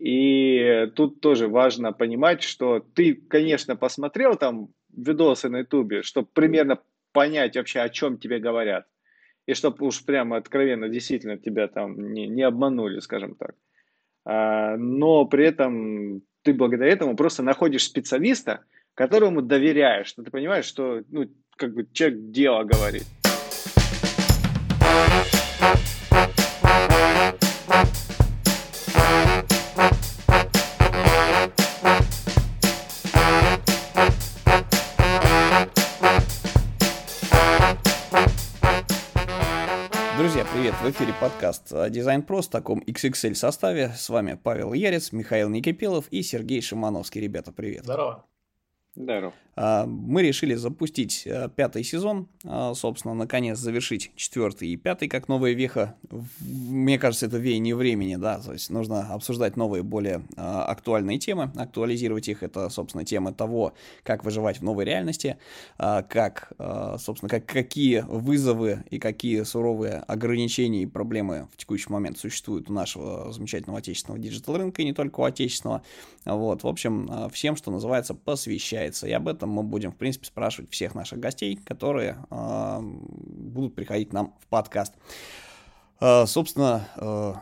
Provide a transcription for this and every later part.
И тут тоже важно понимать, что ты, конечно, посмотрел там видосы на ютубе, чтобы примерно понять вообще, о чем тебе говорят. И чтобы уж прямо откровенно действительно тебя там не, не обманули, скажем так. А, но при этом ты благодаря этому просто находишь специалиста, которому доверяешь, что ты понимаешь, что ну, как бы человек дело говорит. В эфире подкаст «Дизайн Про» в таком XXL составе. С вами Павел Ярец, Михаил Никипелов и Сергей Шимановский. Ребята, привет! Здорово! Здорово. А, мы решили запустить а, пятый сезон, а, собственно, наконец завершить четвертый и пятый как новая веха. Мне кажется, это веяние времени, да, то есть нужно обсуждать новые, более актуальные темы, актуализировать их. Это, собственно, тема того, как выживать в новой реальности, как, собственно, как, какие вызовы и какие суровые ограничения и проблемы в текущий момент существуют у нашего замечательного отечественного digital -рынка и не только у отечественного. Вот, в общем, всем, что называется, посвящается. И об этом мы будем, в принципе, спрашивать всех наших гостей, которые э, будут приходить нам в подкаст. Э, собственно, э,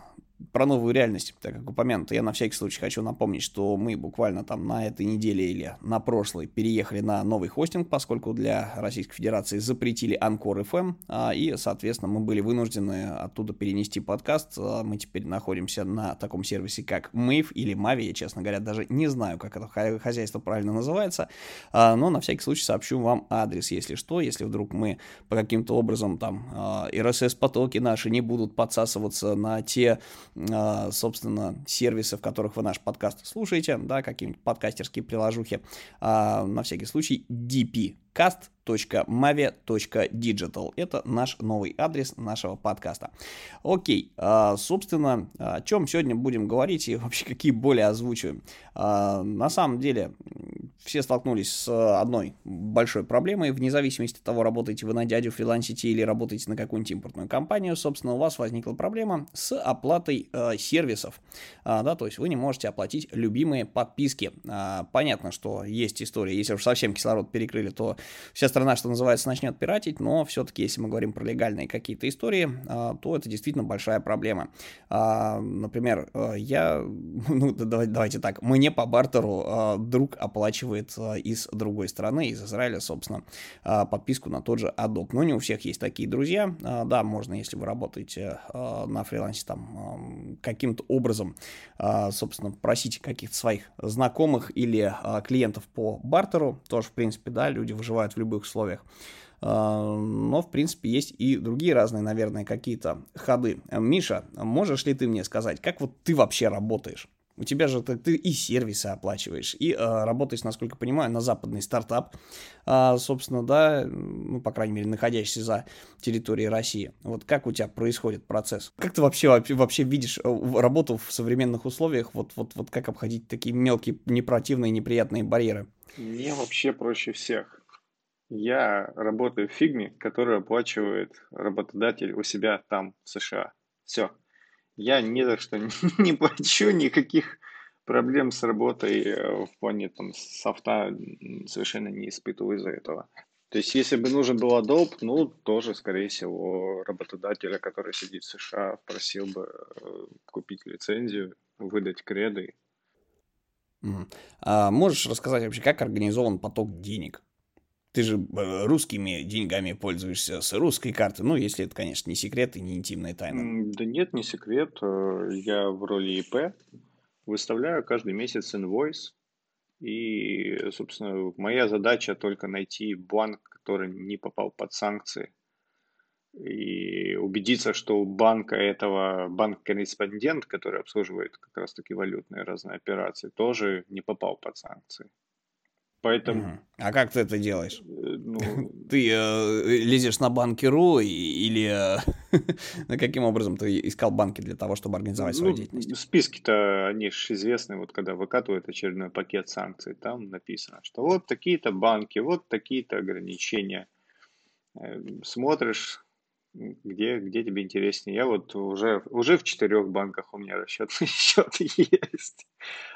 про новую реальность, так как упомянуто, я на всякий случай хочу напомнить, что мы буквально там на этой неделе или на прошлой переехали на новый хостинг, поскольку для Российской Федерации запретили Anchor FM, а, и, соответственно, мы были вынуждены оттуда перенести подкаст. А, мы теперь находимся на таком сервисе, как Mave или Mavi, я, честно говоря, даже не знаю, как это хозяйство правильно называется, а, но на всякий случай сообщу вам адрес, если что, если вдруг мы по каким-то образом там RSS-потоки наши не будут подсасываться на те собственно, сервисы, в которых вы наш подкаст слушаете, да, какие-нибудь подкастерские приложухи, а, на всякий случай dpcast podcast.mave.digital. Это наш новый адрес нашего подкаста. Окей, а, собственно, о чем сегодня будем говорить и вообще какие боли озвучиваем. А, на самом деле, все столкнулись с одной большой проблемой. Вне зависимости от того, работаете вы на дядю, фрилансите или работаете на какую-нибудь импортную компанию, собственно, у вас возникла проблема с оплатой э, сервисов. А, да, то есть вы не можете оплатить любимые подписки. понятно, что есть история, если уж совсем кислород перекрыли, то вся страна, что называется, начнет пиратить, но все-таки, если мы говорим про легальные какие-то истории, а, то это действительно большая проблема. А, например, э, я, ну, давайте так, мне по бартеру а, друг оплачивает из другой страны, из Израиля, собственно, подписку на тот же Adobe. Но не у всех есть такие друзья. Да, можно, если вы работаете на фрилансе, там, каким-то образом, собственно, просить каких-то своих знакомых или клиентов по бартеру. Тоже, в принципе, да, люди выживают в любых условиях. А, но, в принципе, есть и другие разные, наверное, какие-то ходы. Миша, можешь ли ты мне сказать, как вот ты вообще работаешь? У тебя же ты, ты и сервисы оплачиваешь, и э, работаешь, насколько понимаю, на западный стартап, э, собственно, да, ну, по крайней мере, находящийся за территорией России. Вот как у тебя происходит процесс? Как ты вообще, вообще, вообще видишь работу в современных условиях? Вот, вот, вот как обходить такие мелкие, непротивные, неприятные барьеры? Мне вообще проще всех. Я работаю в фигме, которую оплачивает работодатель у себя там, в США. Все. Я ни за что не плачу, никаких проблем с работой э, в плане там софта совершенно не испытываю из-за этого. То есть, если бы нужен был Adobe, ну, тоже, скорее всего, работодателя, который сидит в США, просил бы э, купить лицензию, выдать креды. А можешь рассказать вообще, как организован поток денег? Ты же э, русскими деньгами пользуешься с русской карты. Ну, если это, конечно, не секрет и не интимная тайна. Да нет, не секрет. Э, я в роли ИП выставляю каждый месяц инвойс. И, собственно, моя задача только найти банк, который не попал под санкции. И убедиться, что у банка этого, банк-корреспондент, который обслуживает как раз-таки валютные разные операции, тоже не попал под санкции. Поэтому... Угу. А как ты это делаешь? Э, ну... Ты э, лезешь на банки.ру или э, каким образом ты искал банки для того, чтобы организовать свою ну, деятельность? Списки-то, они же известны, вот когда выкатывают очередной пакет санкций, там написано, что вот такие-то банки, вот такие-то ограничения. Э, смотришь, где, где тебе интереснее. Я вот уже, уже в четырех банках у меня расчетный счет есть.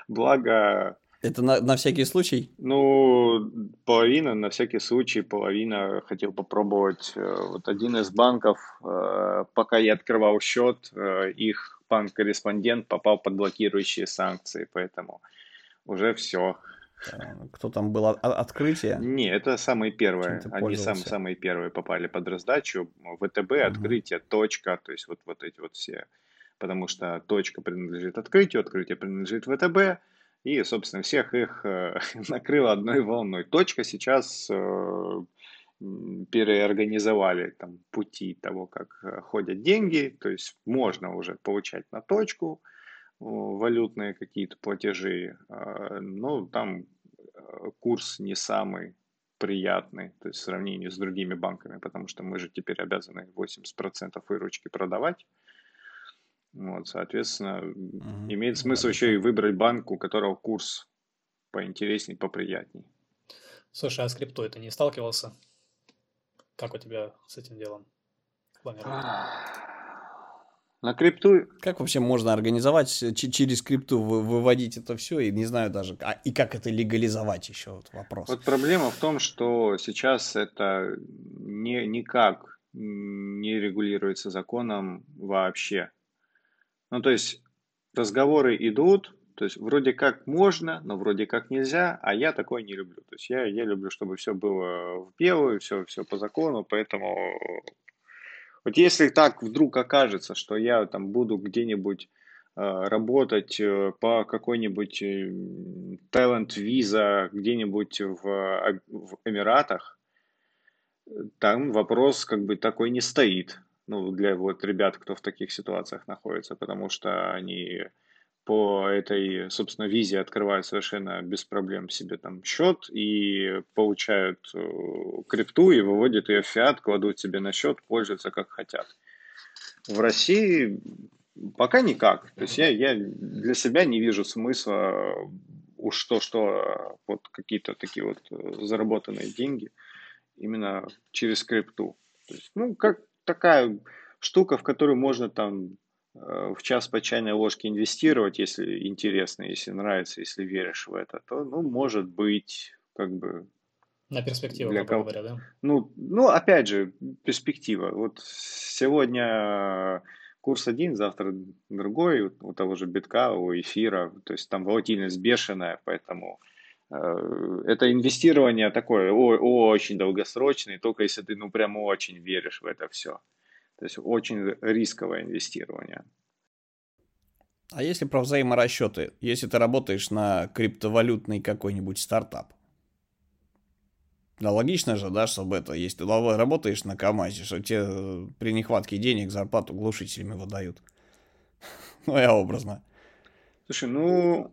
Благо... Это на, на всякий случай? Ну, половина на всякий случай, половина хотел попробовать. Э, вот один из банков, э, пока я открывал счет, э, их банк-корреспондент попал под блокирующие санкции, поэтому уже все. Кто там был? Открытие? Не, это самые первые. Они сам, самые первые попали под раздачу. ВТБ, угу. открытие, точка, то есть вот, вот эти вот все. Потому что точка принадлежит открытию, открытие принадлежит ВТБ. И, собственно, всех их э, накрыло одной волной. Точка сейчас э, переорганизовали там пути того, как э, ходят деньги, то есть можно уже получать на точку валютные какие-то платежи, а, но там курс не самый приятный, то есть в сравнении с другими банками, потому что мы же теперь обязаны 80% выручки продавать. Вот, соответственно, угу. имеет смысл еще и выбрать банк, у которого курс поинтересней, поприятней. Слушай, а с крипто это не сталкивался? Как у тебя с этим делом? На крипту... Как вообще можно организовать через крипту, выводить это все, и не знаю даже, а, и как это легализовать еще, вот вопрос. Вот проблема в том, что сейчас это не, никак не регулируется законом вообще. Ну, то есть разговоры идут, то есть вроде как можно, но вроде как нельзя, а я такое не люблю. То есть я, я люблю, чтобы все было в белую, все, все по закону, поэтому вот если так вдруг окажется, что я там буду где-нибудь э, работать э, по какой-нибудь э, talent виза где-нибудь в, в Эмиратах, там вопрос как бы такой не стоит ну, для вот ребят, кто в таких ситуациях находится, потому что они по этой, собственно, визе открывают совершенно без проблем себе там счет и получают э, крипту и выводят ее в фиат, кладут себе на счет, пользуются как хотят. В России пока никак. То есть я, я для себя не вижу смысла уж то, что вот какие-то такие вот э, заработанные деньги именно через крипту. То есть, ну, как такая штука, в которую можно там э, в час по чайной ложке инвестировать, если интересно, если нравится, если веришь в это, то, ну, может быть, как бы... На перспективу, для кого говоря, да? Ну, ну, опять же, перспектива. Вот сегодня курс один, завтра другой, у того же битка, у эфира, то есть там волатильность бешеная, поэтому это инвестирование такое о, очень долгосрочное, только если ты ну прям очень веришь в это все. То есть очень рисковое инвестирование. А если про взаиморасчеты? Если ты работаешь на криптовалютный какой-нибудь стартап? Да, логично же, да, чтобы это, если ты работаешь на КАМАЗе, что тебе э, при нехватке денег зарплату глушителями выдают. Ну, я образно. Слушай, ну...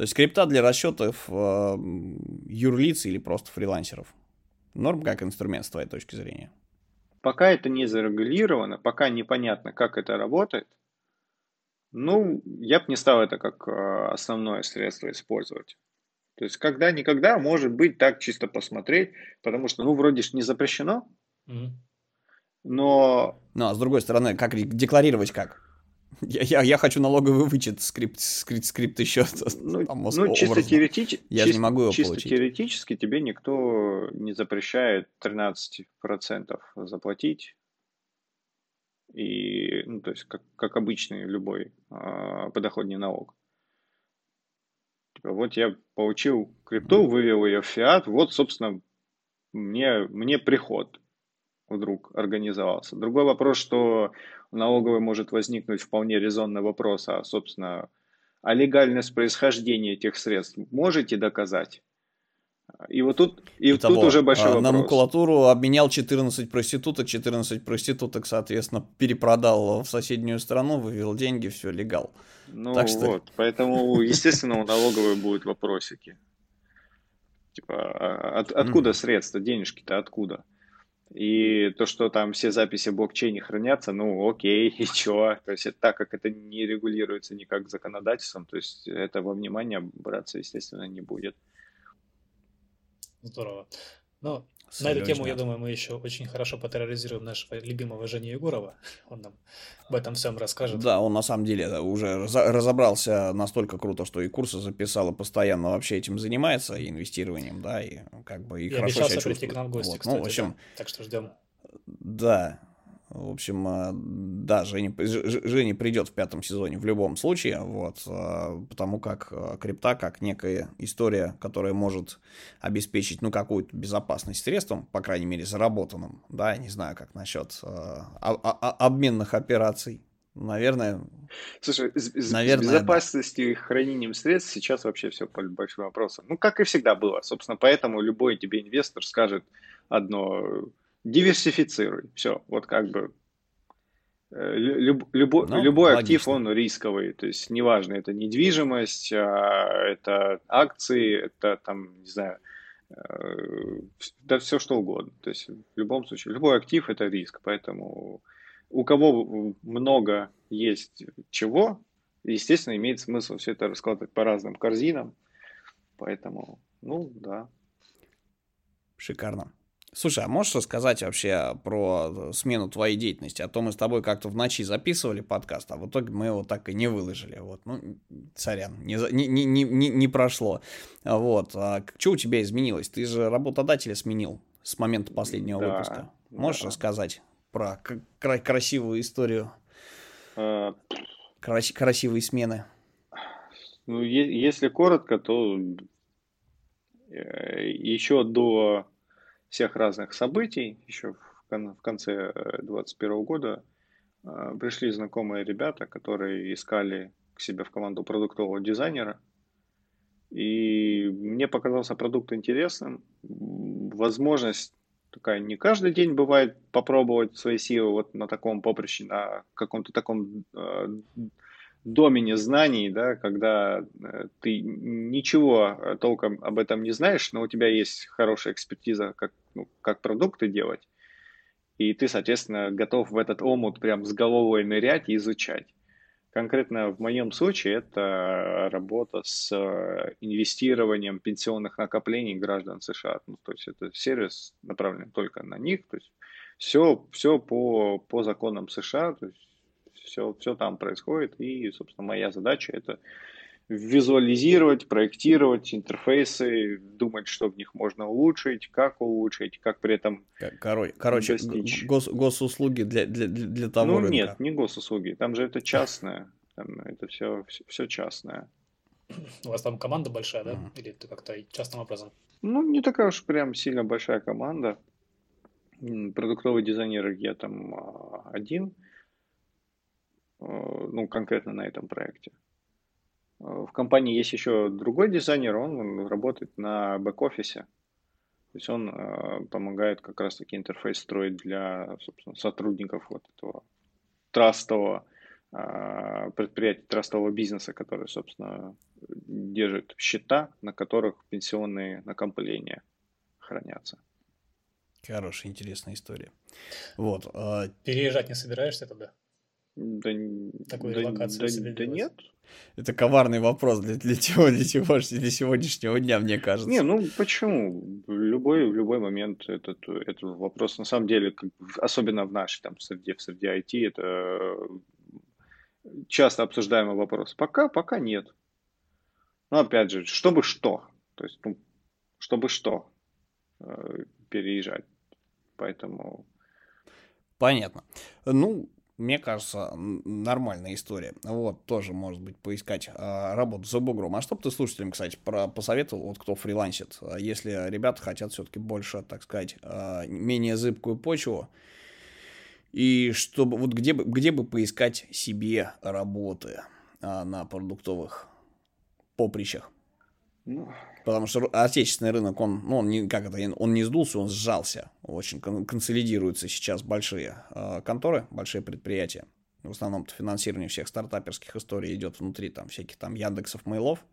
То есть крипта для расчетов э, юрлиц или просто фрилансеров. Норм как инструмент с твоей точки зрения? Пока это не зарегулировано, пока непонятно, как это работает, ну, я бы не стал это как э, основное средство использовать. То есть, когда-никогда, может быть, так чисто посмотреть, потому что, ну, вроде ж не запрещено, mm-hmm. но... Ну, а с другой стороны, как декларировать как? Я, я, я хочу налоговый вычет скрипт, скрипт, скрипт еще. Ну, там, ну чисто теоретически, я чисто, не могу его чисто получить. теоретически тебе никто не запрещает 13% заплатить. И, ну, то есть, как, как обычный любой э, подоходный налог. Типа, вот я получил крипту, вывел ее в фиат, вот, собственно, мне, мне приход вдруг организовался. Другой вопрос, что у налоговой может возникнуть вполне резонный вопрос, а, собственно, а легальность происхождения этих средств можете доказать? И вот тут, и Итого, тут уже большой вопрос. На макулатуру обменял 14 проституток, 14 проституток, соответственно, перепродал в соседнюю страну, вывел деньги, все, легал. Ну так что... вот, поэтому, естественно, у налоговой будут вопросики. Типа, а от, откуда средства, денежки-то откуда? И то, что там все записи в блокчейне хранятся, ну окей, и чё? То есть это, так как это не регулируется никак законодательством, то есть это во внимание браться, естественно, не будет. Здорово. Ну, На эту тему, я думаю, мы еще очень хорошо потерроризируем нашего любимого Женю Егорова. Он нам об этом всем расскажет. Да, он на самом деле уже разобрался настолько круто, что и курсы записал, и постоянно вообще этим занимается, и инвестированием, да, и как бы и, и хорошо обещался прийти к нам в гости, вот. кстати, ну, в общем, да. так что ждем. Да, в общем, э, да, Женя, Женя придет в пятом сезоне в любом случае, вот, э, потому как э, крипта как некая история, которая может обеспечить, ну, какую-то безопасность средством, по крайней мере, заработанным, да, я не знаю, как насчет обменных операций, наверное... Слушай, с, наверное, с безопасностью и хранением средств сейчас вообще все по большим вопросам. Ну, как и всегда было, собственно, поэтому любой тебе инвестор скажет одно диверсифицируй. Все, вот как бы э, люб, любо, ну, любой логично. актив, он рисковый. То есть, неважно, это недвижимость, а, это акции, это там, не знаю, э, да все что угодно. То есть, в любом случае, любой актив это риск. Поэтому у кого много есть чего, естественно, имеет смысл все это раскладывать по разным корзинам. Поэтому, ну, да. Шикарно. Слушай, а можешь рассказать вообще про смену твоей деятельности? А то мы с тобой как-то в ночи записывали подкаст, а в итоге мы его так и не выложили. Вот, ну, царян, не, не, не, не, не прошло. Вот, а что у тебя изменилось? Ты же работодателя сменил с момента последнего да, выпуска. Можешь да. рассказать про кра- красивую историю? А... Крас- красивые смены. Ну, е- если коротко, то э, еще до всех разных событий, еще в конце 2021 э, года, э, пришли знакомые ребята, которые искали к себе в команду продуктового дизайнера. И мне показался продукт интересным. Возможность такая не каждый день бывает попробовать свои силы вот на таком поприще, на каком-то таком э, домене знаний, да, когда ты ничего толком об этом не знаешь, но у тебя есть хорошая экспертиза, как, ну, как продукты делать, и ты, соответственно, готов в этот омут прям с головой нырять и изучать. Конкретно в моем случае это работа с э, инвестированием пенсионных накоплений граждан США. Ну, то есть это сервис направлен только на них. То есть все, все по, по законам США. То есть все, все там происходит, и, собственно, моя задача это визуализировать, проектировать интерфейсы, думать, что в них можно улучшить, как улучшить, как при этом Короче, короче гос, госуслуги для, для, для того Ну рынка. нет, не госуслуги, там же это частное, там это все, все, все частное. У вас там команда большая, да? Mm. Или ты как-то частным образом? Ну, не такая уж прям сильно большая команда. Продуктовый дизайнер я там а, один. Э, ну, конкретно на этом проекте. Э, в компании есть еще другой дизайнер, он работает на бэк-офисе. То есть он э, помогает как раз-таки интерфейс строить для собственно, сотрудников вот этого трастового предприятия, трастового бизнеса, который, собственно, держит счета, на которых пенсионные накопления хранятся. Хорошая, интересная история. Вот. Переезжать не собираешься тогда? Да, Такую да, да, да нет. Это коварный вопрос для, для чего, для чего, для сегодняшнего дня, мне кажется. Не, ну почему? В любой, в любой момент этот, этот вопрос, на самом деле, как, особенно в нашей там среде, в среде IT, это часто обсуждаемый вопрос. Пока, пока нет. Но опять же, чтобы что? То есть, ну, чтобы что э, переезжать. Поэтому... Понятно. Ну, мне кажется, нормальная история. Вот, тоже, может быть, поискать э, работу за бугром. А что бы ты слушателям, кстати, про, посоветовал, вот кто фрилансит, а если ребята хотят все-таки больше, так сказать, э, менее зыбкую почву, и чтобы, вот где бы, где бы поискать себе работы э, на продуктовых поприщах? Ну, Потому что отечественный рынок, он, ну, он не, как это, он не сдулся, он сжался. Очень консолидируются сейчас большие э, конторы, большие предприятия. В основном финансирование всех стартаперских историй идет внутри там всяких там Яндексов, Мейлов.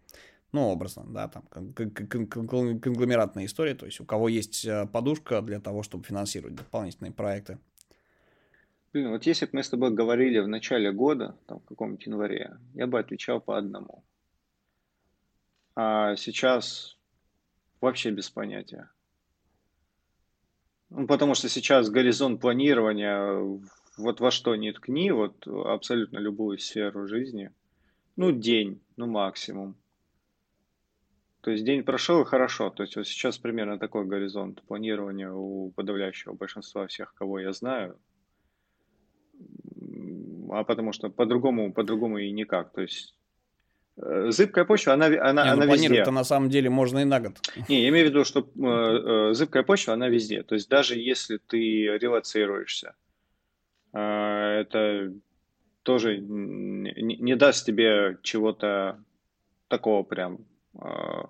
Ну, образно, да, там конгломератная история, то есть у кого есть э, подушка для того, чтобы финансировать дополнительные проекты. Блин, вот если бы мы с тобой говорили в начале года, там, в каком-нибудь январе, я бы отвечал по одному. А сейчас вообще без понятия. Ну, потому что сейчас горизонт планирования вот во что ни ткни, вот абсолютно любую сферу жизни, ну, день, ну, максимум. То есть день прошел и хорошо. То есть вот сейчас примерно такой горизонт планирования у подавляющего большинства всех, кого я знаю. А потому что по-другому, по-другому и никак. То есть зыбкая почва, она, она, Не, ну, она везде. планировать-то на самом деле можно и на год. Не, я имею в виду, что э, э, зыбкая почва, она везде. То есть даже если ты релацируешься, э, это тоже не, не даст тебе чего-то такого прям э,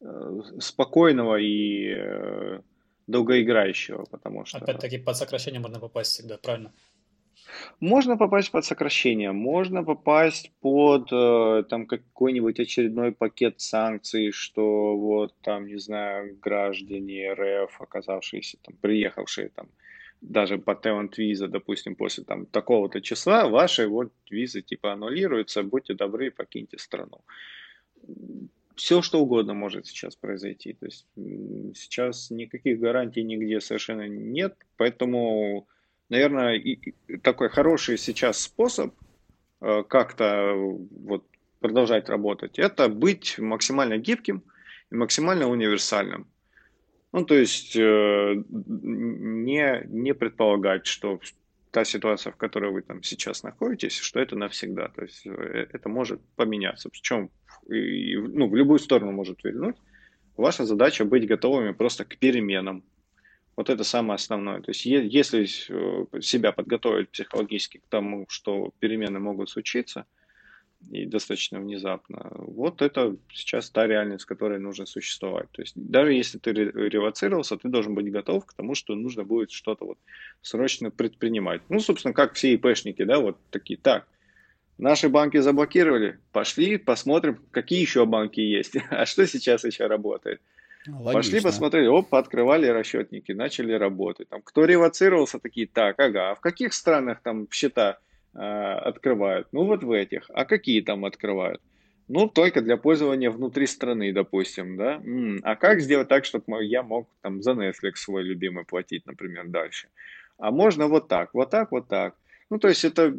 э, спокойного и э, долгоиграющего, потому что... Опять-таки под сокращение можно попасть всегда, правильно? Можно попасть под сокращение, можно попасть под э, там какой-нибудь очередной пакет санкций, что вот там, не знаю, граждане РФ, оказавшиеся там, приехавшие там, даже по talent виза, допустим, после там такого-то числа, ваши вот визы типа аннулируются, будьте добры, покиньте страну. Все что угодно может сейчас произойти. То есть сейчас никаких гарантий нигде совершенно нет, поэтому наверное, и такой хороший сейчас способ э, как-то вот продолжать работать, это быть максимально гибким и максимально универсальным. Ну, то есть э, не, не предполагать, что та ситуация, в которой вы там сейчас находитесь, что это навсегда. То есть э, это может поменяться. Причем ну, в любую сторону может вильнуть. Ваша задача быть готовыми просто к переменам, вот это самое основное. То есть если э, себя подготовить психологически к тому, что перемены могут случиться, и достаточно внезапно, вот это сейчас та реальность, с которой нужно существовать. То есть даже если ты ревоцировался, ты должен быть готов к тому, что нужно будет что-то вот срочно предпринимать. Ну, собственно, как все ИПшники, да, вот такие, так, наши банки заблокировали, пошли, посмотрим, какие еще банки есть, а что сейчас еще работает. Логично. Пошли посмотрели, оп, открывали расчетники, начали работать. Там, кто ревоцировался, такие, так, ага, а в каких странах там счета э, открывают? Ну, вот в этих. А какие там открывают? Ну, только для пользования внутри страны, допустим, да. М-м, а как сделать так, чтобы я мог там за Netflix свой любимый платить, например, дальше? А можно вот так, вот так, вот так. Ну, то есть это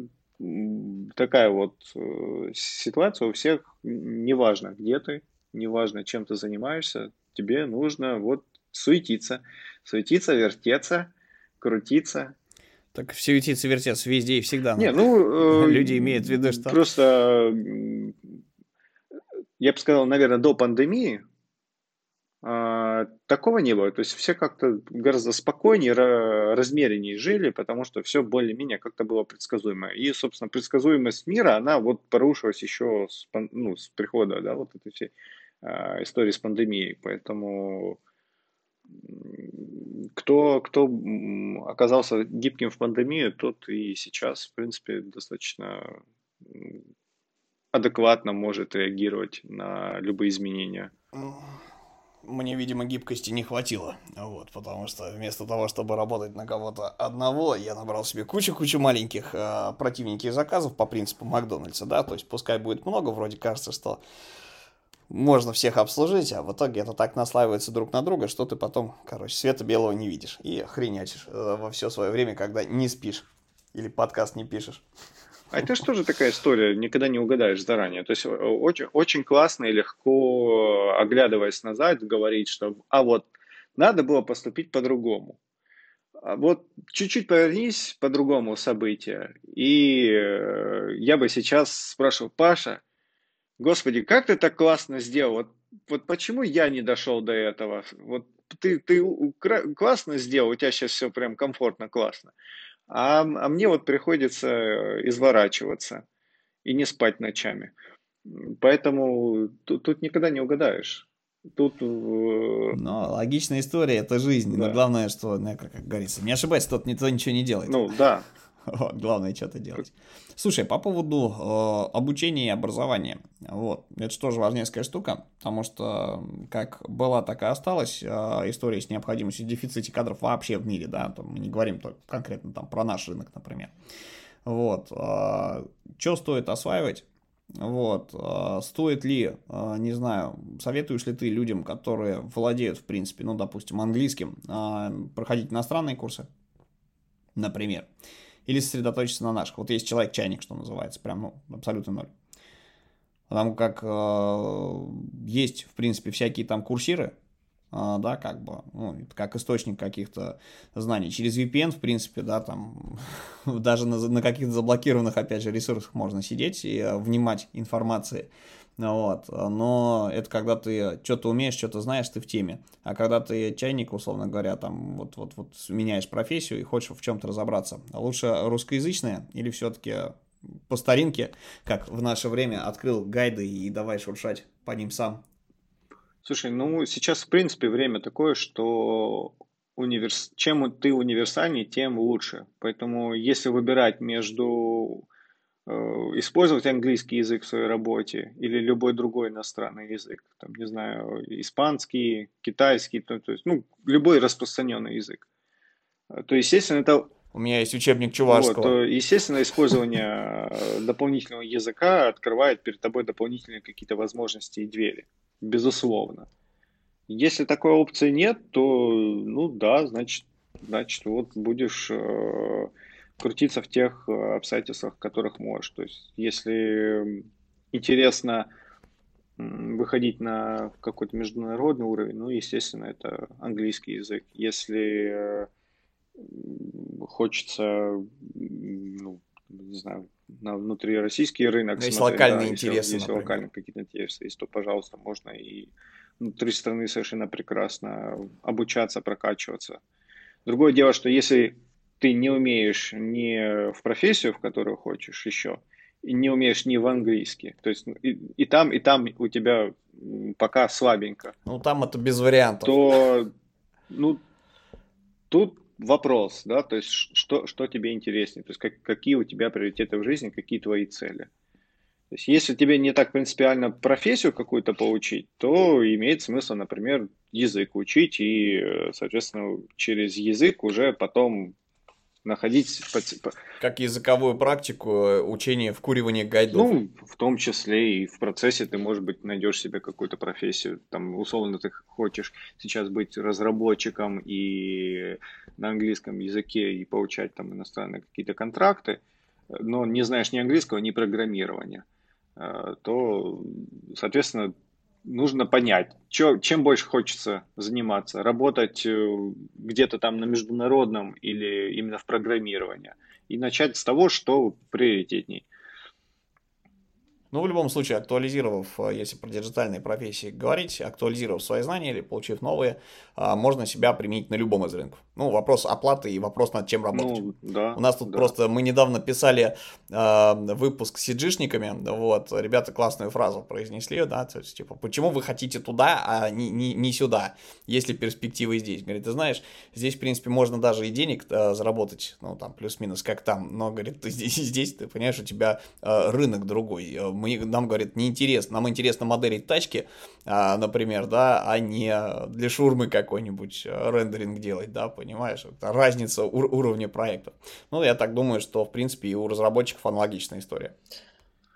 такая вот э, ситуация у всех, неважно, где ты, неважно, чем ты занимаешься, тебе нужно вот суетиться, суетиться, вертеться, крутиться. Так суетиться, вертеться везде и всегда. Не, ну... Э, Люди имеют в виду, что... Просто, я бы сказал, наверное, до пандемии э, такого не было. То есть все как-то гораздо спокойнее, размереннее жили, потому что все более-менее как-то было предсказуемо. И, собственно, предсказуемость мира, она вот порушилась еще с, ну, с прихода, да, вот этой всей истории с пандемией. Поэтому кто, кто оказался гибким в пандемии, тот и сейчас, в принципе, достаточно адекватно может реагировать на любые изменения. Мне, видимо, гибкости не хватило, вот, потому что вместо того, чтобы работать на кого-то одного, я набрал себе кучу-кучу маленьких э, противненьких заказов по принципу Макдональдса, да, то есть пускай будет много, вроде кажется, что можно всех обслужить, а в итоге это так наслаивается друг на друга, что ты потом, короче, света белого не видишь и хренячишь э, во все свое время, когда не спишь или подкаст не пишешь. А это же тоже такая история, никогда не угадаешь заранее. То есть очень, очень классно и легко, оглядываясь назад, говорить, что а вот надо было поступить по-другому. А вот чуть-чуть повернись по-другому события, и э, я бы сейчас спрашивал, Паша, Господи, как ты так классно сделал? Вот, вот почему я не дошел до этого? Вот ты, ты классно сделал, у тебя сейчас все прям комфортно, классно. А, а мне вот приходится изворачиваться и не спать ночами. Поэтому тут, тут никогда не угадаешь. Тут... Но логичная история, это жизнь. Да. Но главное, что, ну, как, как говорится, не ошибайся, тот никто ничего не делает. Ну, да. Вот, главное что-то делать. Слушай, по поводу э, обучения и образования. Вот, это же тоже важнейшая штука, потому что как была, так и осталась э, история с необходимостью дефицита кадров вообще в мире, да, то мы не говорим только конкретно там про наш рынок, например. Вот, э, что стоит осваивать? Вот. А, стоит ли, а, не знаю, советуешь ли ты людям, которые владеют, в принципе, ну, допустим, английским, а, проходить иностранные курсы, например, или сосредоточиться на наших? Вот есть человек-чайник, что называется, прям, ну, абсолютно ноль. Потому как есть, в принципе, всякие там курсиры, а, да, как бы, ну, как источник каких-то знаний. Через VPN, в принципе, да, там, даже на, на каких-то заблокированных, опять же, ресурсах можно сидеть и э, внимать информации, вот, но это когда ты что-то умеешь, что-то знаешь, ты в теме, а когда ты чайник, условно говоря, там, вот, вот, вот меняешь профессию и хочешь в чем-то разобраться, лучше русскоязычная или все-таки по старинке, как в наше время, открыл гайды и давай шуршать по ним сам? Слушай, ну сейчас в принципе время такое, что универс... чем ты универсальнее, тем лучше. Поэтому если выбирать между использовать английский язык в своей работе или любой другой иностранный язык, там, не знаю, испанский, китайский, то, то есть, ну, любой распространенный язык, то, естественно, это у меня есть учебник чувашского. Вот, то, естественно, использование э, дополнительного языка открывает перед тобой дополнительные какие-то возможности и двери безусловно. Если такой опции нет, то, ну да, значит, значит вот будешь э, крутиться в тех э, обстоятельствах, в которых можешь. То есть, если интересно выходить на какой-то международный уровень, ну, естественно, это английский язык. Если э, хочется, ну, не знаю, на внутрироссийский рынок. Есть смотреть, локальные да, интересы. Если, если локальные какие-то интересы есть, то, пожалуйста, можно и внутри страны совершенно прекрасно обучаться, прокачиваться. Другое дело, что если ты не умеешь ни в профессию, в которую хочешь еще, и не умеешь ни в английский, то есть и, и там, и там у тебя пока слабенько. Ну, там это без вариантов. То, ну, тут вопрос, да, то есть что, что тебе интереснее, то есть как, какие у тебя приоритеты в жизни, какие твои цели. То есть если тебе не так принципиально профессию какую-то получить, то имеет смысл, например, язык учить и, соответственно, через язык уже потом находить... Как языковую практику э, учение вкуривания гайдов. Ну, в том числе и в процессе ты, может быть, найдешь себе какую-то профессию. Там, условно, ты хочешь сейчас быть разработчиком и на английском языке и получать там иностранные какие-то контракты, но не знаешь ни английского, ни программирования, э, то, соответственно, нужно понять, чё, чем больше хочется заниматься. Работать э, где-то там на международном или именно в программировании. И начать с того, что приоритетней. Ну, в любом случае, актуализировав, э, если про диджитальные профессии говорить, актуализировав свои знания или получив новые, а, можно себя применить на любом из рынков. Ну, вопрос оплаты и вопрос над чем работать. Ну, да, У нас тут да. просто, мы недавно писали э, выпуск с сиджишниками, вот, ребята классную фразу произнесли, да, то есть, типа, почему вы хотите туда, а не, не, не сюда, если перспективы здесь? Говорит, ты знаешь, здесь, в принципе, можно даже и денег э, заработать, ну, там, плюс-минус, как там, но, говорит, ты здесь, здесь ты понимаешь, у тебя э, рынок другой, мы, нам, говорит, неинтересно, нам интересно моделить тачки, а, например, да, а не для шурмы какой-нибудь э, рендеринг делать, да, понимаешь, это разница ур- уровня проекта. Ну, я так думаю, что, в принципе, и у разработчиков аналогичная история.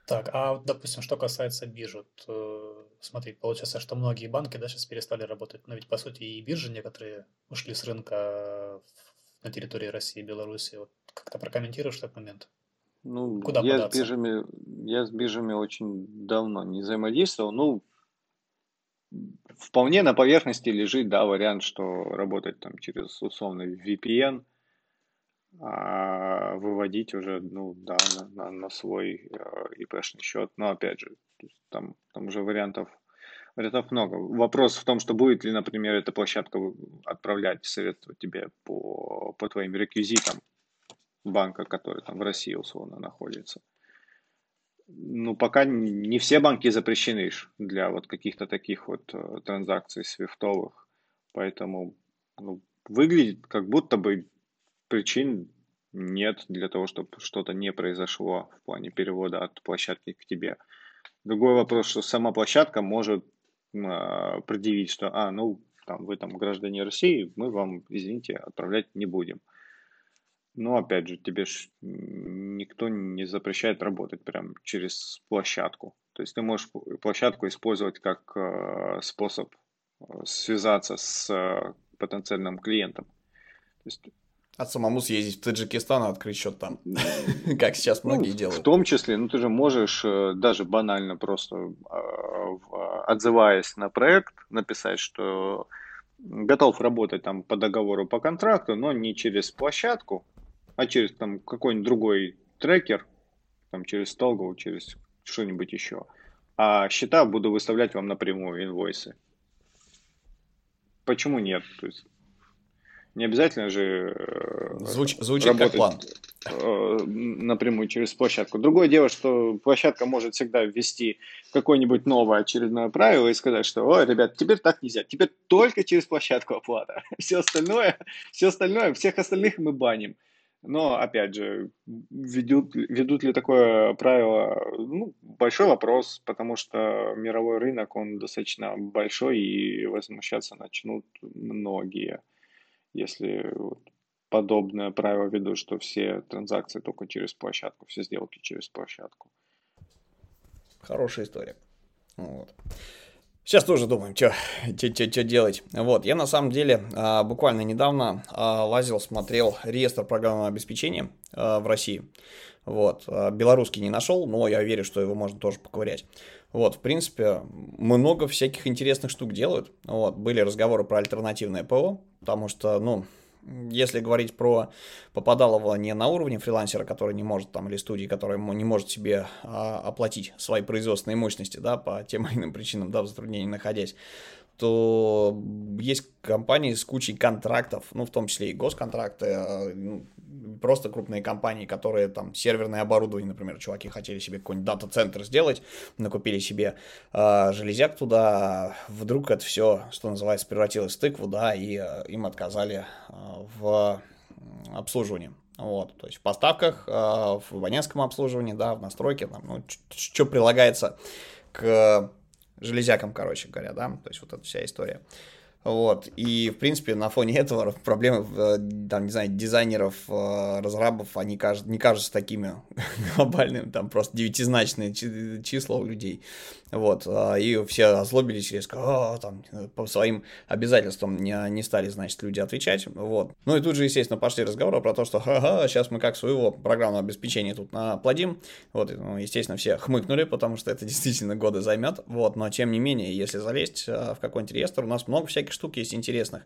Так, а, допустим, что касается бирж, вот, э, смотри, получается, что многие банки, да, сейчас перестали работать, но ведь, по сути, и биржи некоторые ушли с рынка на территории России и Беларуси. Вот как-то прокомментируешь этот момент? Ну, Куда я податься? с биржами, я с биржами очень давно не взаимодействовал. Ну, вполне на поверхности лежит, да, вариант, что работать там через условный VPN, а выводить уже, ну, да, на, на, на свой э, ИПшный счет. Но опять же, там, там уже вариантов, вариантов много. Вопрос в том, что будет ли, например, эта площадка отправлять средства тебе по, по твоим реквизитам банка, который там в России условно находится. Ну, пока не все банки запрещены для вот каких-то таких вот э, транзакций свифтовых. Поэтому ну, выглядит, как будто бы причин нет для того, чтобы что-то не произошло в плане перевода от площадки к тебе. Другой вопрос, что сама площадка может э, предъявить, что, а, ну, там, вы там граждане России, мы вам, извините, отправлять не будем. Ну, опять же, тебе ж никто не запрещает работать прям через площадку. То есть ты можешь площадку использовать как э, способ э, связаться с э, потенциальным клиентом. То есть а самому съездить в Таджикистан и открыть счет там, как сейчас многие ну, делают. В том числе, ну ты же можешь даже банально просто отзываясь на проект, написать, что готов работать там по договору, по контракту, но не через площадку, а через там какой-нибудь другой трекер, там через Толгу, через что-нибудь еще. А счета буду выставлять вам напрямую, инвойсы. Почему нет? То есть не обязательно же э, Звуч, звучит работать как план. Э, напрямую через площадку. Другое дело, что площадка может всегда ввести какое-нибудь новое очередное правило и сказать, что, ой, ребят, теперь так нельзя, теперь только через площадку оплата. Все остальное, все остальное, всех остальных мы баним. Но, опять же, ведут, ведут ли такое правило, ну, большой вопрос, потому что мировой рынок, он достаточно большой, и возмущаться начнут многие если вот подобное правило ведут, что все транзакции только через площадку, все сделки через площадку. Хорошая история. Вот. Сейчас тоже думаем, что делать. Вот, я на самом деле а, буквально недавно а, лазил, смотрел реестр программного обеспечения а, в России. Вот, белорусский не нашел, но я верю, что его можно тоже поковырять. Вот, в принципе, много всяких интересных штук делают. Вот, были разговоры про альтернативное ПО, потому что, ну, если говорить про попадалово не на уровне фрилансера, который не может там, или студии, который не может себе а, оплатить свои производственные мощности, да, по тем или иным причинам, да, в затруднении находясь, то есть компании с кучей контрактов, ну, в том числе и госконтракты, а, ну, просто крупные компании, которые там серверное оборудование, например, чуваки хотели себе какой-нибудь дата-центр сделать, накупили себе э, железяк туда, вдруг это все, что называется, превратилось в тыкву, да, и э, им отказали э, в обслуживании. Вот, то есть в поставках, э, в абонентском обслуживании, да, в настройке, там, ну, что прилагается к железякам, короче говоря, да, то есть вот эта вся история. Вот, и, в принципе, на фоне этого проблемы, э, там, не знаю, дизайнеров, э, разрабов, они кажут, не кажутся такими глобальными, там просто девятизначные числа у людей. Вот, а, и все озлобились резко, а, там, по своим обязательствам не, не стали, значит, люди отвечать, вот. Ну и тут же, естественно, пошли разговоры про то, что, ха-ха, сейчас мы как своего программного обеспечения тут наплодим, вот, ну, естественно, все хмыкнули, потому что это действительно годы займет, вот, но тем не менее, если залезть в какой-нибудь реестр, у нас много всяких штук есть интересных,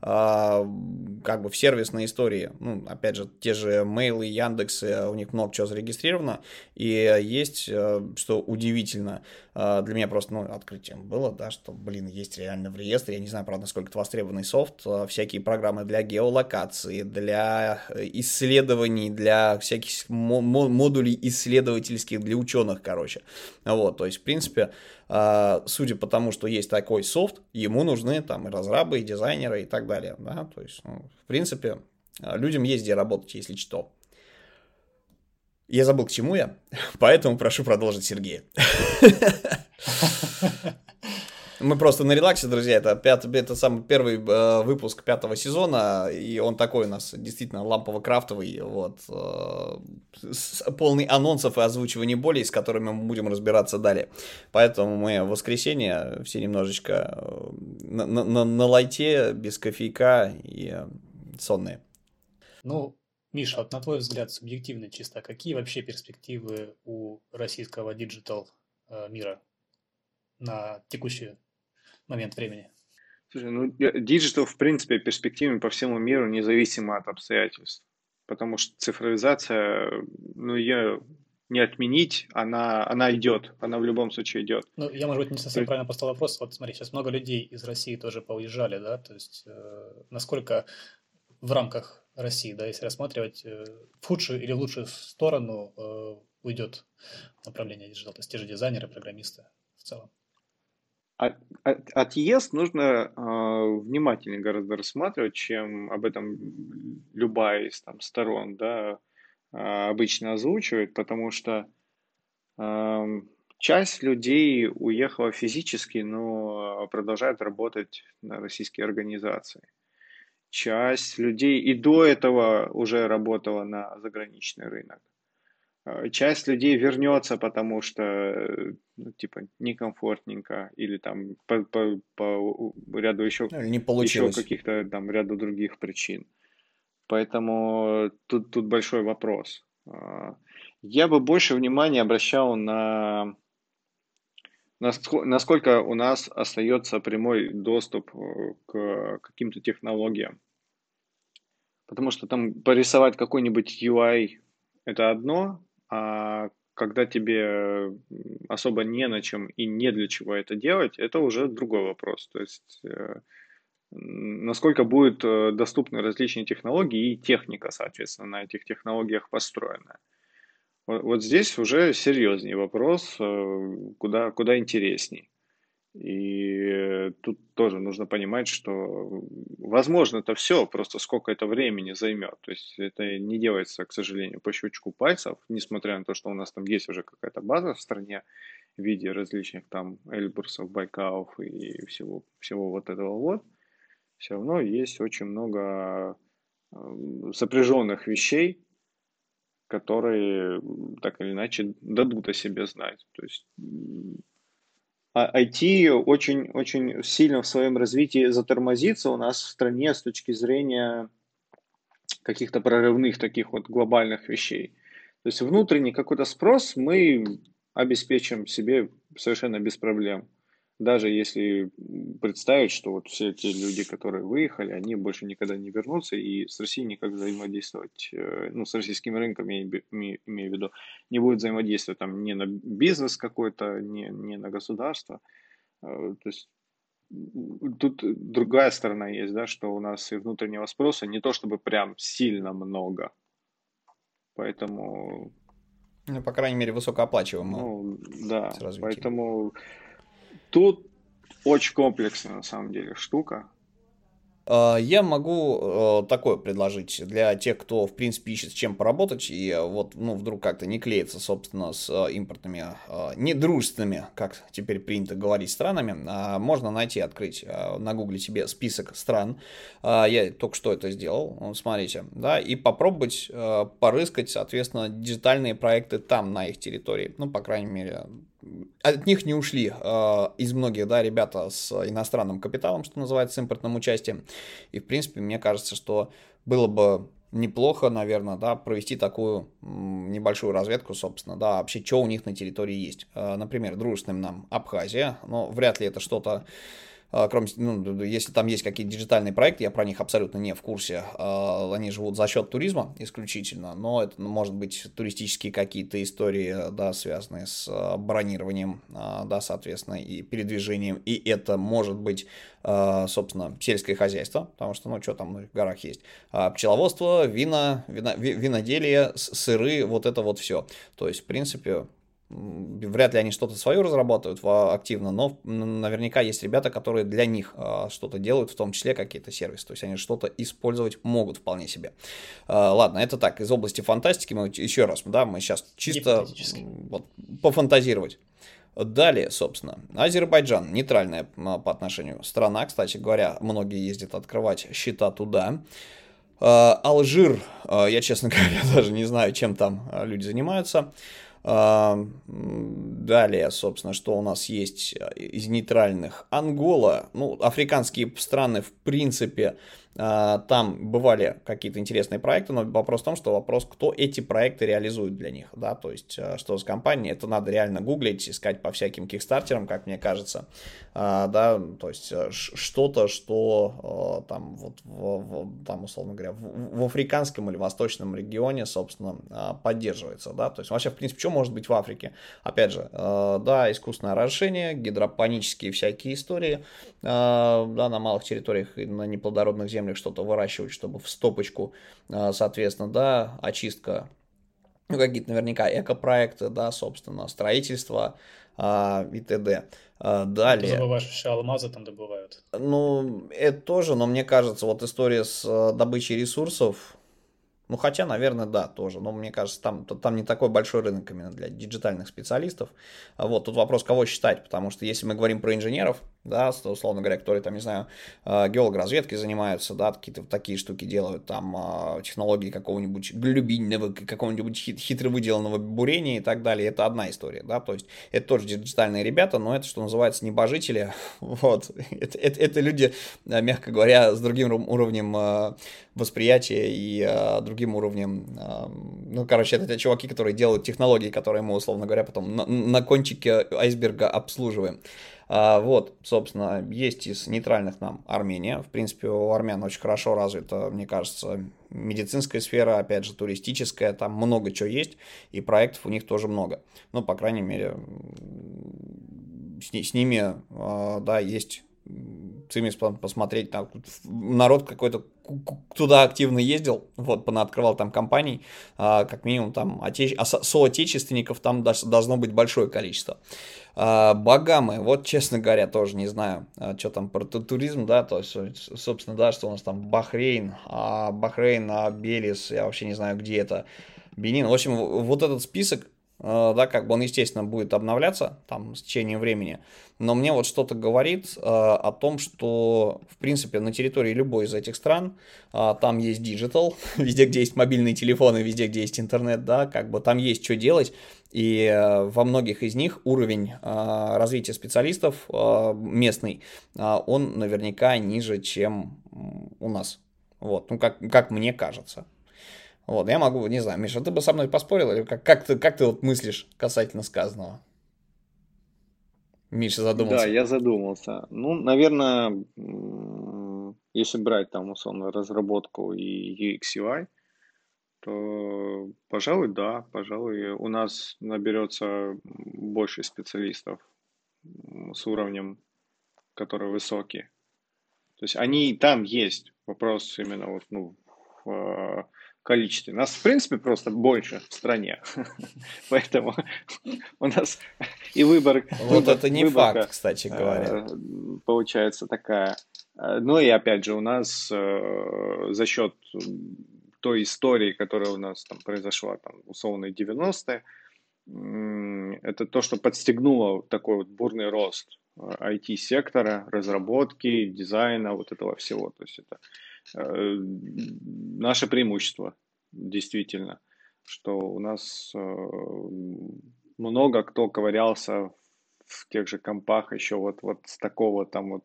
как бы в сервисной истории, ну, опять же, те же мейлы, Яндексы, у них много чего зарегистрировано, и есть, что удивительно, а, для меня просто, ну, открытием было, да, что, блин, есть реально в реестре, я не знаю, правда, насколько это востребованный софт, а, всякие программы для геолокации, для э, исследований, для всяких модулей исследовательских для ученых, короче. Вот, то есть, в принципе, а, судя по тому, что есть такой софт, ему нужны там и разрабы, и дизайнеры, и так далее, да, то есть, ну, в принципе, людям есть где работать, если что. Я забыл, к чему я, поэтому прошу продолжить Сергея. Мы просто на релаксе, друзья. Это, пят, это самый первый э, выпуск пятого сезона, и он такой у нас действительно лампово-крафтовый, вот, э, с, полный анонсов и озвучивания болей, с которыми мы будем разбираться далее. Поэтому мы в воскресенье все немножечко э, на, на, на light е, без кофейка и сонные. Ну, Миша, вот на твой взгляд, субъективно чисто, какие вообще перспективы у российского digital э, мира на текущий момент времени? Слушай, ну, digital, в принципе, перспективен по всему миру, независимо от обстоятельств. Потому что цифровизация, ну, ее не отменить, она, она идет, она в любом случае идет. Ну, я, может быть, не совсем правильно поставил вопрос. Вот смотри, сейчас много людей из России тоже поуезжали, да, то есть э, насколько в рамках России, да, если рассматривать э, в худшую или в лучшую сторону э, уйдет направление digital, то есть те же дизайнеры, программисты в целом. От, от, отъезд нужно э, внимательнее гораздо рассматривать, чем об этом любая из там, сторон да, э, обычно озвучивает, потому что э, часть людей уехала физически, но продолжает работать на российские организации. часть людей и до этого уже работала на заграничный рынок. Э, часть людей вернется, потому что, ну, типа, некомфортненько, или там по, по, по ряду еще, не еще каких-то там ряду других причин. Поэтому тут, тут большой вопрос. А, я бы больше внимания обращал на насколько у нас остается прямой доступ э, к каким-то технологиям. Потому что там порисовать какой-нибудь UI это одно, а когда тебе особо не на чем и не для чего это делать, это уже другой вопрос. То есть э, насколько будут э, доступны различные технологии и техника, соответственно, на этих технологиях построена. Вот здесь уже серьезнее вопрос, э, куда, куда интересней. И тут тоже нужно понимать, что возможно это все, просто сколько это времени займет. То есть это не делается, к сожалению, по щелчку пальцев, несмотря на то, что у нас там есть уже какая-то база в стране в виде различных там Эльбурсов, Байкалов и всего, всего вот этого вот. Все равно есть очень много э, сопряженных вещей, которые так или иначе дадут о себе знать. То есть IT а очень, очень сильно в своем развитии затормозится у нас в стране с точки зрения каких-то прорывных таких вот глобальных вещей. То есть внутренний какой-то спрос мы обеспечим себе совершенно без проблем даже если представить, что вот все те люди, которые выехали, они больше никогда не вернутся и с Россией никак взаимодействовать, э, ну, с российским рынком, я имею, в виду, не будет взаимодействовать там ни на бизнес какой-то, ни, ни на государство. Э, то есть тут другая сторона есть, да, что у нас и внутреннего спроса не то чтобы прям сильно много. Поэтому... Ну, по крайней мере, высокооплачиваемого. Ну, да, поэтому Тут очень комплексная на самом деле штука. А, я могу э, такое предложить для тех, кто, в принципе, ищет с чем поработать, и э, вот, ну, вдруг как-то не клеится, собственно, с э, импортными, недружественными, как теперь принято говорить, странами, а можно найти, открыть на гугле себе список стран. Я только что это сделал, смотрите, да, и попробовать порыскать, соответственно, диджитальные проекты там, на их территории. Ну, по крайней мере, от них не ушли э, из многих, да, ребята с иностранным капиталом, что называется, с импортным участием. И, в принципе, мне кажется, что было бы неплохо, наверное, да, провести такую небольшую разведку, собственно, да, вообще, что у них на территории есть. Э, например, дружественным нам Абхазия, но вряд ли это что-то кроме, ну, если там есть какие-то диджитальные проекты, я про них абсолютно не в курсе. А, они живут за счет туризма исключительно, но это может быть туристические какие-то истории, да, связанные с а, бронированием, да, соответственно, и передвижением. И это может быть, собственно, сельское хозяйство, потому что, ну, что там в горах есть. Пчеловодство, вино, вино, виноделие, сыры, вот это вот все. То есть, в принципе, Вряд ли они что-то свое разрабатывают активно, но наверняка есть ребята, которые для них а, что-то делают, в том числе какие-то сервисы. То есть они что-то использовать могут вполне себе. А, ладно, это так, из области фантастики мы еще раз, да, мы сейчас чисто вот, пофантазировать. Далее, собственно, Азербайджан, нейтральная а, по отношению страна, кстати говоря, многие ездят открывать счета туда. Алжир, я, честно говоря, даже не знаю, чем там люди занимаются. Далее, собственно, что у нас есть из нейтральных? Ангола. Ну, африканские страны, в принципе, там бывали какие-то интересные проекты, но вопрос в том, что вопрос, кто эти проекты реализует для них, да, то есть а, что с компанией, это надо реально гуглить, искать по всяким кикстартерам, как мне кажется, а, да, то есть что-то, что там вот, в, в, там, условно говоря, в, в африканском или восточном регионе, собственно, поддерживается, да, то есть вообще, в принципе, что может быть в Африке? Опять же, да, искусственное орошение, гидропонические всякие истории, да, на малых территориях и на неплодородных землях, землях что-то выращивать, чтобы в стопочку, а, соответственно, да, очистка, ну, какие-то наверняка экопроекты, да, собственно, строительство а, и т.д. А, далее. Ты забываешь, еще алмазы там добывают. Ну, это тоже, но мне кажется, вот история с а, добычей ресурсов, ну, хотя, наверное, да, тоже. Но мне кажется, там, там не такой большой рынок именно для диджитальных специалистов. Вот, тут вопрос, кого считать, потому что если мы говорим про инженеров, да, условно говоря, которые там, не знаю, э, геологоразведкой занимаются, да, какие-то такие штуки делают, там, э, технологии какого-нибудь глюбинного, какого-нибудь хитро выделанного бурения и так далее, это одна история, да, то есть это тоже диджитальные ребята, но это, что называется, небожители, вот, это, это, это люди, мягко говоря, с другим уровнем восприятия и другим уровнем, ну, короче, это те чуваки, которые делают технологии, которые мы, условно говоря, потом на, на кончике айсберга обслуживаем. А, вот, собственно, есть из нейтральных нам Армения. В принципе, у армян очень хорошо развита, мне кажется, медицинская сфера, опять же, туристическая, там много чего есть, и проектов у них тоже много. Ну, по крайней мере, с, с ними, а, да, есть цимис посмотреть, там, народ какой-то туда активно ездил, вот, открывал там компаний, а, как минимум там отеч... а соотечественников там должно быть большое количество. А, Багамы, вот, честно говоря, тоже не знаю, а, что там про туризм, да, то есть, собственно, да, что у нас там Бахрейн, а Бахрейн, а Белис, я вообще не знаю, где это, Бенин. В общем, вот этот список, да, как бы он, естественно, будет обновляться там с течением времени, но мне вот что-то говорит о том, что, в принципе, на территории любой из этих стран там есть digital, везде, где есть мобильные телефоны, везде, где есть интернет, да, как бы там есть что делать, и э, во многих из них уровень э, развития специалистов э, местный, он наверняка ниже, чем у нас. Вот, ну, как, как мне кажется. Вот, я могу, не знаю, Миша, ты бы со мной поспорил, или как, как, ты, как ты вот мыслишь касательно сказанного? Миша задумался. Да, я задумался. Ну, наверное, если брать там, условно, разработку и UX UI, то, пожалуй, да, пожалуй, у нас наберется больше специалистов с уровнем, который высокий. То есть они там есть. Вопрос именно вот, ну, в э, количестве. Нас, в принципе, просто больше в стране. Поэтому у нас и выбор... Вот это не факт, кстати говоря. Э, получается такая. Э, ну и опять же, у нас за счет той истории, которая у нас там произошла, там, условные 90-е, это то, что подстегнуло такой вот бурный рост IT-сектора, э, разработки, дизайна, вот этого всего. То есть это э, наше преимущество, действительно, что у нас э, много кто ковырялся в тех же компах еще вот, вот с такого там вот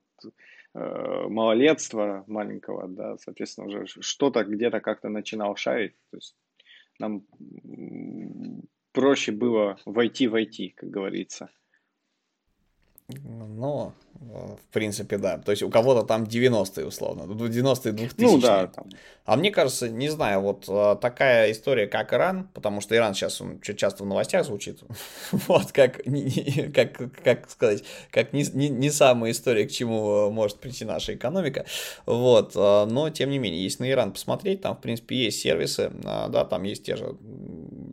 Э, малолетства маленького, да, соответственно, уже что-то где-то как-то начинал шарить. То есть нам проще было войти войти, как говорится. Ну, в принципе, да. То есть у кого-то там 90-е, условно. 90-е, 2000 Ну, да. Там. А мне кажется, не знаю, вот а, такая история, как Иран, потому что Иран сейчас он часто в новостях звучит. вот, как, как, как сказать, как не, не, не самая история, к чему может прийти наша экономика. Вот, а, но, тем не менее, если на Иран посмотреть, там, в принципе, есть сервисы, да, там есть те же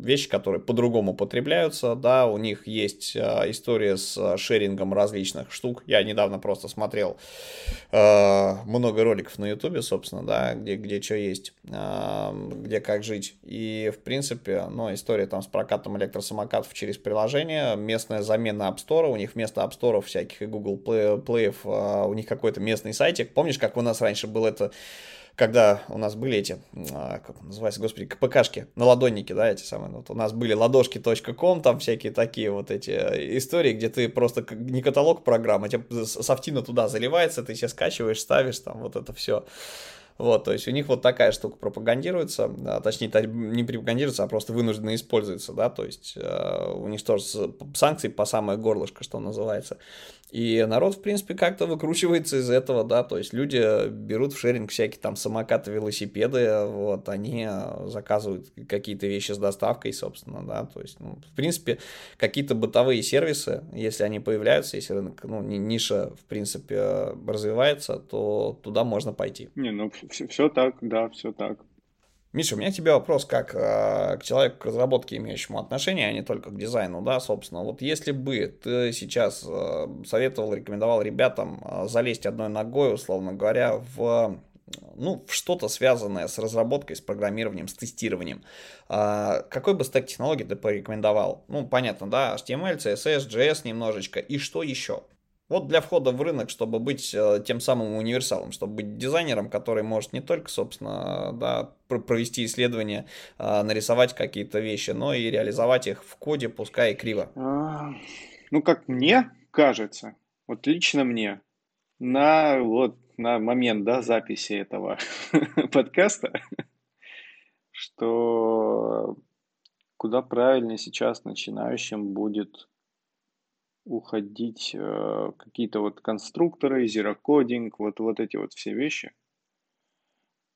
вещи, которые по-другому потребляются, да, у них есть история с шерингом различных штук. Я недавно просто смотрел э, много роликов на Ютубе, собственно, да, где, где что есть, э, где как жить. И, в принципе, ну, история там с прокатом электросамокатов через приложение, местная замена App Store, у них вместо App Store всяких и Google Play, Play э, у них какой-то местный сайтик. Помнишь, как у нас раньше был это когда у нас были эти, а, как называется, господи, КПКшки, на ладоннике, да, эти самые, вот у нас были ладошки.ком, там всякие такие вот эти э, истории, где ты просто не каталог программ, а тебе софтина туда заливается, ты себе скачиваешь, ставишь, там вот это все. Вот, то есть у них вот такая штука пропагандируется, а, точнее, не пропагандируется, а просто вынужденно используется, да, то есть э, у них тоже санкции по самое горлышко, что называется. И народ, в принципе, как-то выкручивается из этого, да, то есть люди берут в шеринг всякие там самокаты, велосипеды, вот, они заказывают какие-то вещи с доставкой, собственно, да, то есть, ну, в принципе, какие-то бытовые сервисы, если они появляются, если рынок, ну, ниша, в принципе, развивается, то туда можно пойти. Не, ну, все, все так, да, все так. Миша, у меня к тебе вопрос как э, к человеку к разработке, имеющему отношение, а не только к дизайну, да, собственно. Вот если бы ты сейчас э, советовал, рекомендовал ребятам э, залезть одной ногой, условно говоря, в ну, в что-то связанное с разработкой, с программированием, с тестированием. А, какой бы стек технологий ты порекомендовал? Ну, понятно, да, HTML, CSS, JS немножечко. И что еще? Вот для входа в рынок, чтобы быть э, тем самым универсалом, чтобы быть дизайнером, который может не только, собственно, да, провести исследования, э, нарисовать какие-то вещи, но и реализовать их в коде, пускай и криво. А, ну, как мне кажется, вот лично мне, на, вот, на момент да, записи этого подкаста, что куда правильнее сейчас начинающим будет уходить э, какие-то вот конструкторы, зерокодинг, вот, вот эти вот все вещи.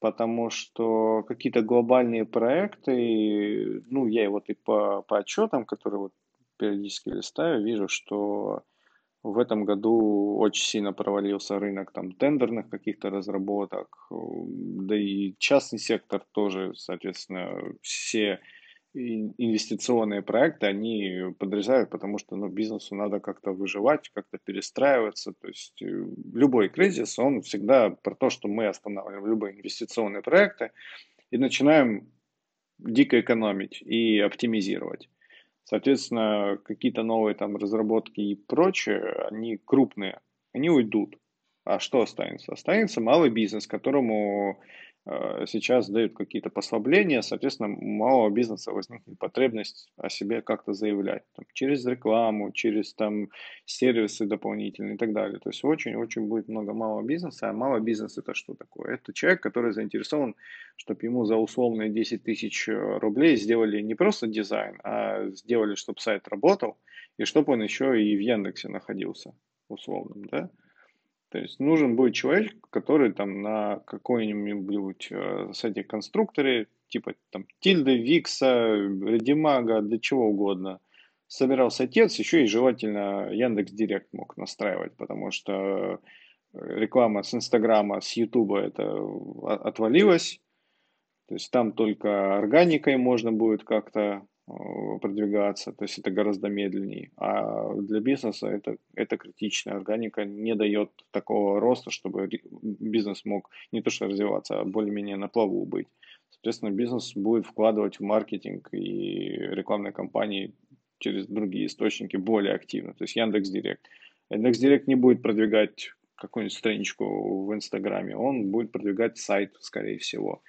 Потому что какие-то глобальные проекты, ну, я вот и по, по отчетам, которые вот периодически листаю, вижу, что в этом году очень сильно провалился рынок там тендерных каких-то разработок, да и частный сектор тоже, соответственно, все инвестиционные проекты, они подрезают, потому что ну, бизнесу надо как-то выживать, как-то перестраиваться. То есть э, любой кризис, он всегда про то, что мы останавливаем любые инвестиционные проекты и начинаем дико экономить и оптимизировать. Соответственно, какие-то новые там разработки и прочее, они крупные, они уйдут. А что останется? Останется малый бизнес, которому сейчас дают какие-то послабления, соответственно, у малого бизнеса возникнет потребность о себе как-то заявлять. Там, через рекламу, через там, сервисы дополнительные и так далее. То есть очень-очень будет много малого бизнеса. А малый бизнес это что такое? Это человек, который заинтересован, чтобы ему за условные 10 тысяч э, рублей сделали не просто дизайн, а сделали, чтобы сайт работал, и чтобы он еще и в Яндексе находился условным, да? То есть нужен будет человек, который там на какой-нибудь э, сайте конструкторе, типа там Тильда, Викса, Редимага, для чего угодно, собирался отец, еще и желательно Яндекс Директ мог настраивать, потому что реклама с Инстаграма, с Ютуба это отвалилась. То есть там только органикой можно будет как-то Э, продвигаться, то есть это гораздо медленнее. А для бизнеса это, это критично. Органика не дает такого роста, чтобы бизнес мог не то что развиваться, а более-менее на плаву быть. Соответственно, бизнес будет вкладывать в маркетинг и рекламные кампании через другие источники более активно. То есть Яндекс Директ. Яндекс Директ не будет продвигать какую-нибудь страничку в Инстаграме, он будет продвигать сайт, скорее всего.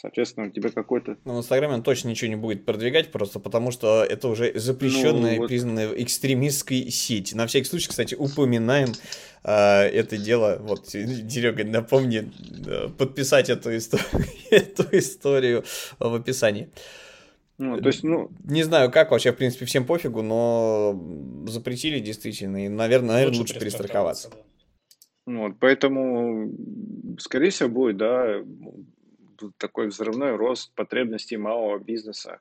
Соответственно, у тебя какой-то... Ну, в Инстаграме он точно ничего не будет продвигать, просто потому что это уже запрещенная, ну, вот... признанная экстремистской сеть. На всякий случай, кстати, упоминаем э, это дело. Вот, Серега, напомни э, подписать эту, историю, эту историю в описании. Ну, то есть, ну... Не знаю, как вообще, в принципе, всем пофигу, но запретили действительно, и, наверное, наверное лучше, лучше перестраховаться. Вот, поэтому, скорее всего, будет, да, такой взрывной рост потребностей малого бизнеса.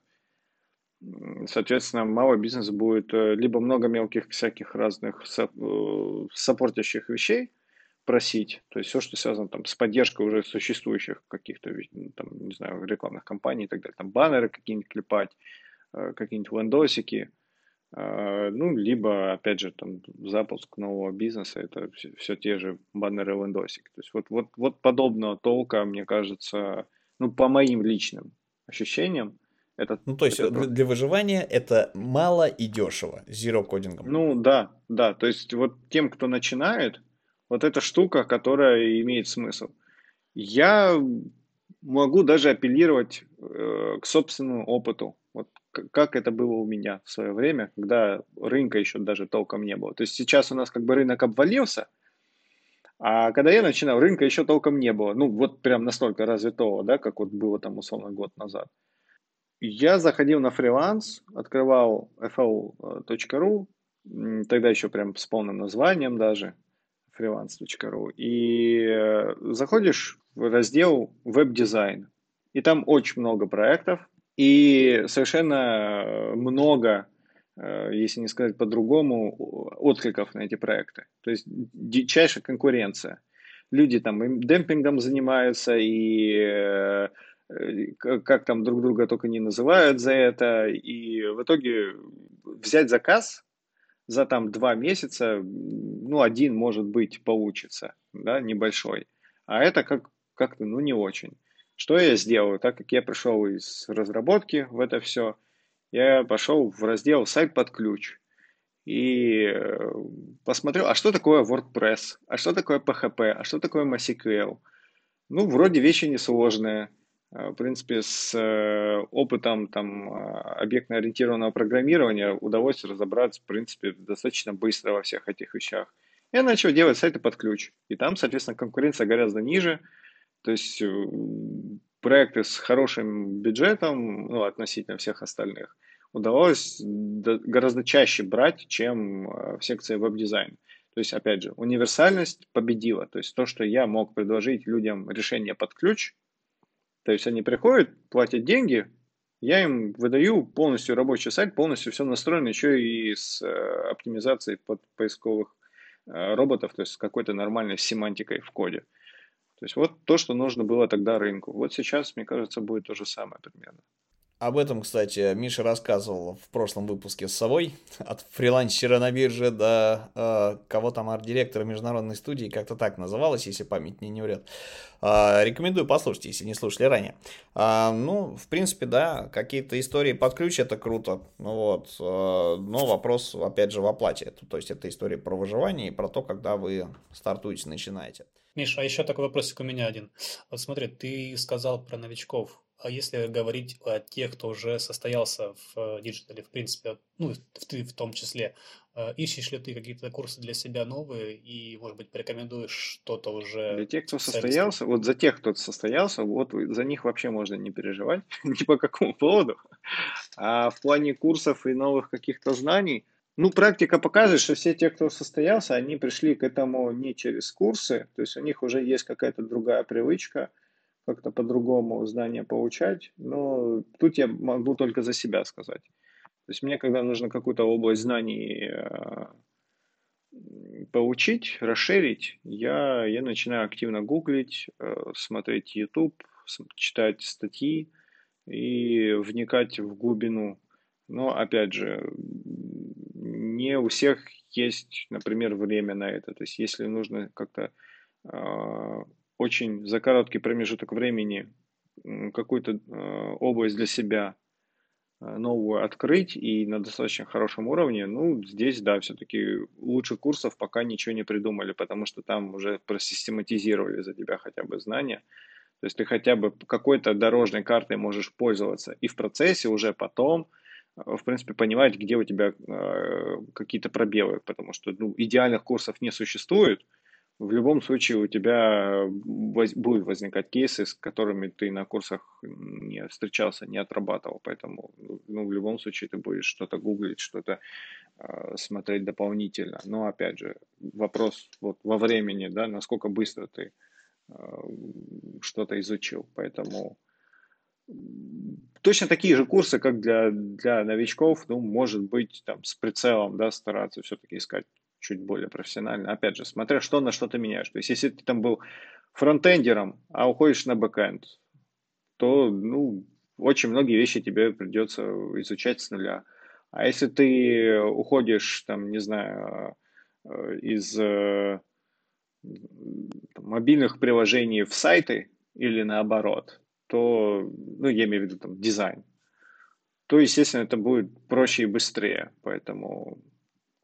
Соответственно, малый бизнес будет э, либо много мелких всяких разных э, сопортящих вещей просить, то есть все, что связано там с поддержкой уже существующих каких-то, там, не знаю, рекламных кампаний и так далее, там баннеры какие-нибудь клепать, э, какие-нибудь вендосики, ну, либо, опять же, там, запуск нового бизнеса, это все, все те же баннеры вендосики. То есть вот, вот, вот подобного толка, мне кажется, ну, по моим личным ощущениям, это, ну, то есть это... для выживания это мало и дешево, zero кодингом. Ну, да, да, то есть вот тем, кто начинает, вот эта штука, которая имеет смысл. Я могу даже апеллировать э, к собственному опыту. Вот как это было у меня в свое время, когда рынка еще даже толком не было. То есть сейчас у нас как бы рынок обвалился, а когда я начинал, рынка еще толком не было. Ну, вот прям настолько развитого, да, как вот было там условно год назад. Я заходил на фриланс, открывал fl.ru, тогда еще прям с полным названием даже, freelance.ru, и э, заходишь в раздел веб-дизайн, и там очень много проектов, и совершенно много Э, если не сказать по-другому, откликов на эти проекты. То есть дичайшая конкуренция. Люди там демпингом занимаются, и э, как там друг друга только не называют за это. И в итоге взять заказ за там два месяца, ну, один, может быть, получится, да, небольшой. А это как, как-то, ну, не очень. Что я сделаю? Так как я пришел из разработки в это все – я пошел в раздел «Сайт под ключ». и э, посмотрел, а что такое WordPress, а что такое PHP, а что такое MySQL. Ну, вроде вещи несложные. Э, в принципе, с э, опытом там, объектно-ориентированного программирования удалось разобраться, в принципе, достаточно быстро во всех этих вещах. Я начал делать сайты под ключ. И там, соответственно, конкуренция гораздо ниже. То есть проекты с хорошим бюджетом, ну, относительно всех остальных – удавалось гораздо чаще брать, чем э, в секции веб-дизайн. То есть, опять же, универсальность победила. То есть то, что я мог предложить людям решение под ключ, то есть они приходят, платят деньги, я им выдаю полностью рабочий сайт, полностью все настроено еще и с э, оптимизацией под поисковых э, роботов, то есть с какой-то нормальной семантикой в коде. То есть вот то, что нужно было тогда рынку. Вот сейчас, мне кажется, будет то же самое примерно. Об этом, кстати, Миша рассказывал в прошлом выпуске с собой. От фрилансера на бирже до э, кого там арт-директора международной студии, как-то так называлось, если память мне не врет. Э, рекомендую послушать, если не слушали ранее. Э, ну, в принципе, да, какие-то истории под ключ это круто. Ну, вот, э, но вопрос, опять же, в оплате. То есть это история про выживание и про то, когда вы стартуете, начинаете. Миша, а еще такой вопросик у меня один. Вот смотри, ты сказал про новичков. А если говорить о тех, кто уже состоялся в digital е, в принципе, ну, ты в том числе, э, ищешь ли ты какие-то курсы для себя новые и, может быть, порекомендуешь что-то уже? Для тех, кто состоялся, вот за тех, кто состоялся, вот за них вообще можно не переживать ни по какому поводу. А в плане курсов и новых каких-то знаний, ну, практика показывает, что все те, кто состоялся, они пришли к этому не через курсы, то есть у них уже есть какая-то другая привычка – как-то по-другому знания получать, но тут я могу только за себя сказать. То есть мне, когда нужно какую-то область знаний э, получить, расширить, я, я начинаю активно гуглить, э, смотреть YouTube, читать статьи и вникать в глубину. Но, опять же, не у всех есть, например, время на это. То есть, если нужно как-то э, очень за короткий промежуток времени какую-то э, область для себя э, новую открыть и на достаточно хорошем уровне, ну, здесь, да, все-таки лучше курсов пока ничего не придумали, потому что там уже просистематизировали за тебя хотя бы знания. То есть ты хотя бы какой-то дорожной картой можешь пользоваться и в процессе уже потом, э, в принципе, понимать, где у тебя э, какие-то пробелы, потому что ну, идеальных курсов не существует, в любом случае у тебя воз, будут возникать кейсы, с которыми ты на курсах не встречался, не отрабатывал. Поэтому ну, в любом случае ты будешь что-то гуглить, что-то э, смотреть дополнительно. Но опять же, вопрос вот во времени, да, насколько быстро ты э, что-то изучил. Поэтому точно такие же курсы, как для, для новичков, ну, может быть, там, с прицелом, да, стараться все-таки искать чуть более профессионально. Опять же, смотря что на что ты меняешь. То есть, если ты там был фронтендером, а уходишь на бэкенд, то, ну, очень многие вещи тебе придется изучать с нуля. А если ты уходишь, там, не знаю, э, из э, мобильных приложений в сайты или наоборот, то, ну, я имею в виду там дизайн, то, естественно, это будет проще и быстрее. Поэтому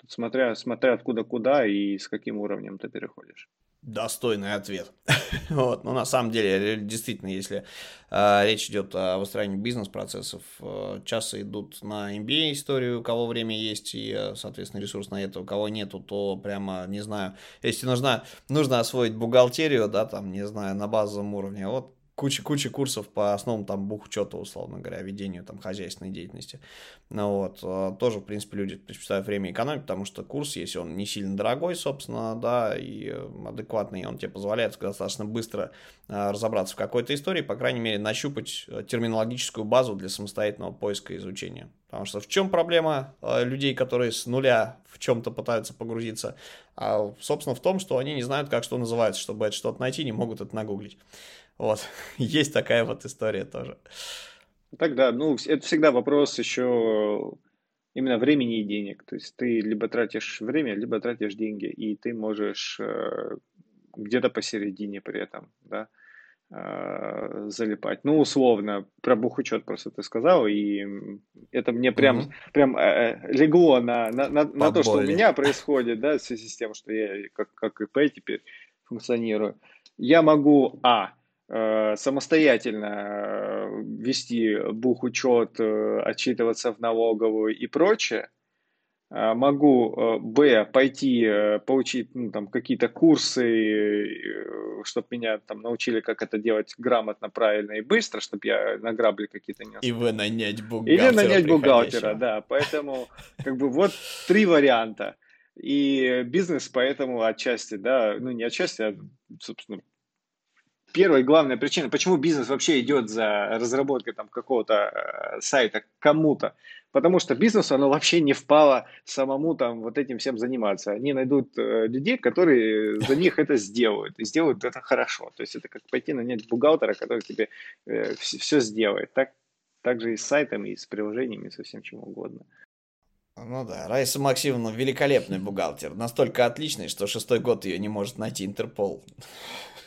смотря, смотря откуда куда и с каким уровнем ты переходишь. Достойный ответ. вот, но на самом деле, действительно, если э, речь идет о выстраивании бизнес-процессов, э, часто идут на MBA историю, у кого время есть и, э, соответственно, ресурс на это, у кого нету, то прямо, не знаю, если нужна, нужно освоить бухгалтерию, да, там, не знаю, на базовом уровне, вот куча-куча курсов по основам там бухучета, условно говоря, ведению там хозяйственной деятельности. Ну вот, э, тоже, в принципе, люди предпочитают время экономить, потому что курс, если он не сильно дорогой, собственно, да, и э, адекватный, он тебе позволяет достаточно быстро э, разобраться в какой-то истории, по крайней мере, нащупать терминологическую базу для самостоятельного поиска и изучения. Потому что в чем проблема людей, которые с нуля в чем-то пытаются погрузиться? А, собственно, в том, что они не знают, как что называется, чтобы это что-то найти, не могут это нагуглить. Вот, есть такая вот история тоже. Тогда, ну, это всегда вопрос еще именно времени и денег. То есть ты либо тратишь время, либо тратишь деньги, и ты можешь э, где-то посередине при этом, да. э, залипать. Ну, условно, про бухучет просто ты сказал, и это мне прям, угу. прям э, легло на, на, на, на то, что у меня происходит, да, в связи с тем, что я как, как ИП теперь функционирую. Я могу, а, э, самостоятельно э, вести бухучет, э, отчитываться в налоговую и прочее, могу, э, б, пойти э, получить ну, там, какие-то курсы, э, чтобы меня там научили, как это делать грамотно, правильно и быстро, чтобы я на грабли какие-то не И вы нанять бухгалтера. Или нанять бухгалтера, да. Поэтому, как бы, вот три варианта. И бизнес поэтому отчасти, да, ну не отчасти, а, собственно, первая главная причина, почему бизнес вообще идет за разработкой там какого-то э, сайта кому-то, потому что бизнесу оно вообще не впало самому там вот этим всем заниматься. Они найдут э, людей, которые за них это сделают, и сделают это хорошо. То есть это как пойти нанять бухгалтера, который тебе э, все сделает. Так, так же и с сайтами, и с приложениями, и со всем чем угодно. Ну да, Раиса Максимовна великолепный бухгалтер. Настолько отличный, что шестой год ее не может найти Интерпол.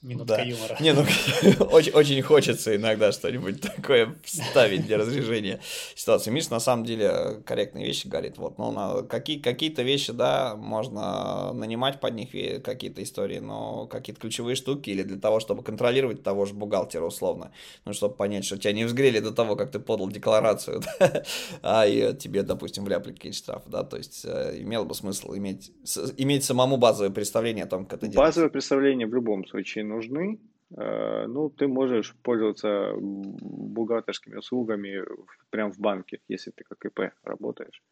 Минутка да. юмора. Не, ну, очень, очень хочется иногда что-нибудь такое вставить для разрешения ситуации. Миш на самом деле корректные вещи говорит. Вот, ну, на, какие, какие-то вещи, да, можно нанимать под них какие-то истории, но какие-то ключевые штуки или для того, чтобы контролировать того же бухгалтера условно, ну, чтобы понять, что тебя не взгрели до того, как ты подал декларацию, да, а и тебе, допустим, вляпли какие-то штрафы, да, то есть э, имело бы смысл иметь, иметь самому базовое представление о том, как это делать. Базовое представление в любом случае нужны, э, ну, ты можешь пользоваться бухгалтерскими услугами прямо в банке, если ты как ИП работаешь.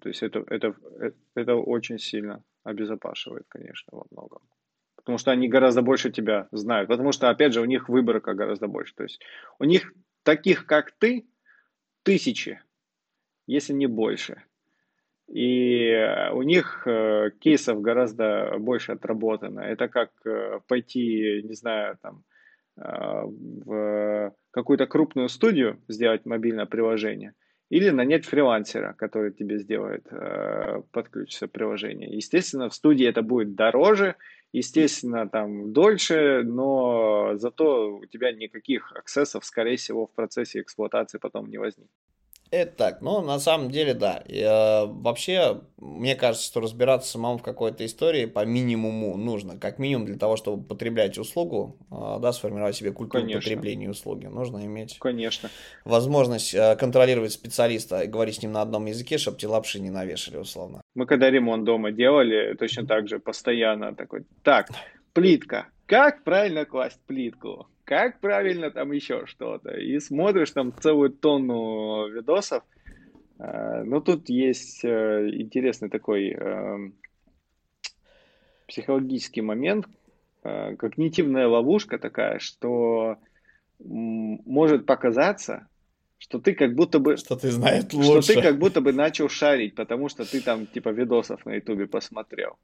То есть это, это, это очень сильно обезопашивает, конечно, во многом. Потому что они гораздо больше тебя знают. Потому что, опять же, у них выборка гораздо больше. То есть у них таких, как ты, тысячи, если не больше. И э, у них э, кейсов гораздо больше отработано. Это как э, пойти, не знаю, там, в какую-то крупную студию сделать мобильное приложение или нанять фрилансера, который тебе сделает под ключ приложение. Естественно, в студии это будет дороже, естественно, там дольше, но зато у тебя никаких аксессов, скорее всего, в процессе эксплуатации потом не возникнет. Это так, но на самом деле да. И, э, вообще, мне кажется, что разбираться самому в какой-то истории по минимуму нужно. Как минимум для того, чтобы потреблять услугу, э, да, сформировать себе культуру Конечно. потребления услуги, нужно иметь Конечно. возможность э, контролировать специалиста и говорить с ним на одном языке, чтобы те лапши не навешали условно. Мы когда ремонт дома делали, точно так же постоянно такой, так, плитка, как правильно класть плитку? Как правильно там еще что-то. И смотришь там целую тонну видосов. Э, ну, тут есть э, интересный такой эм, психологический момент, э, когнитивная ловушка такая, что может показаться, что ты как будто бы... Что ты знаешь лучше. Что ты как будто бы начал шарить, потому что ты там типа видосов на ютубе посмотрел.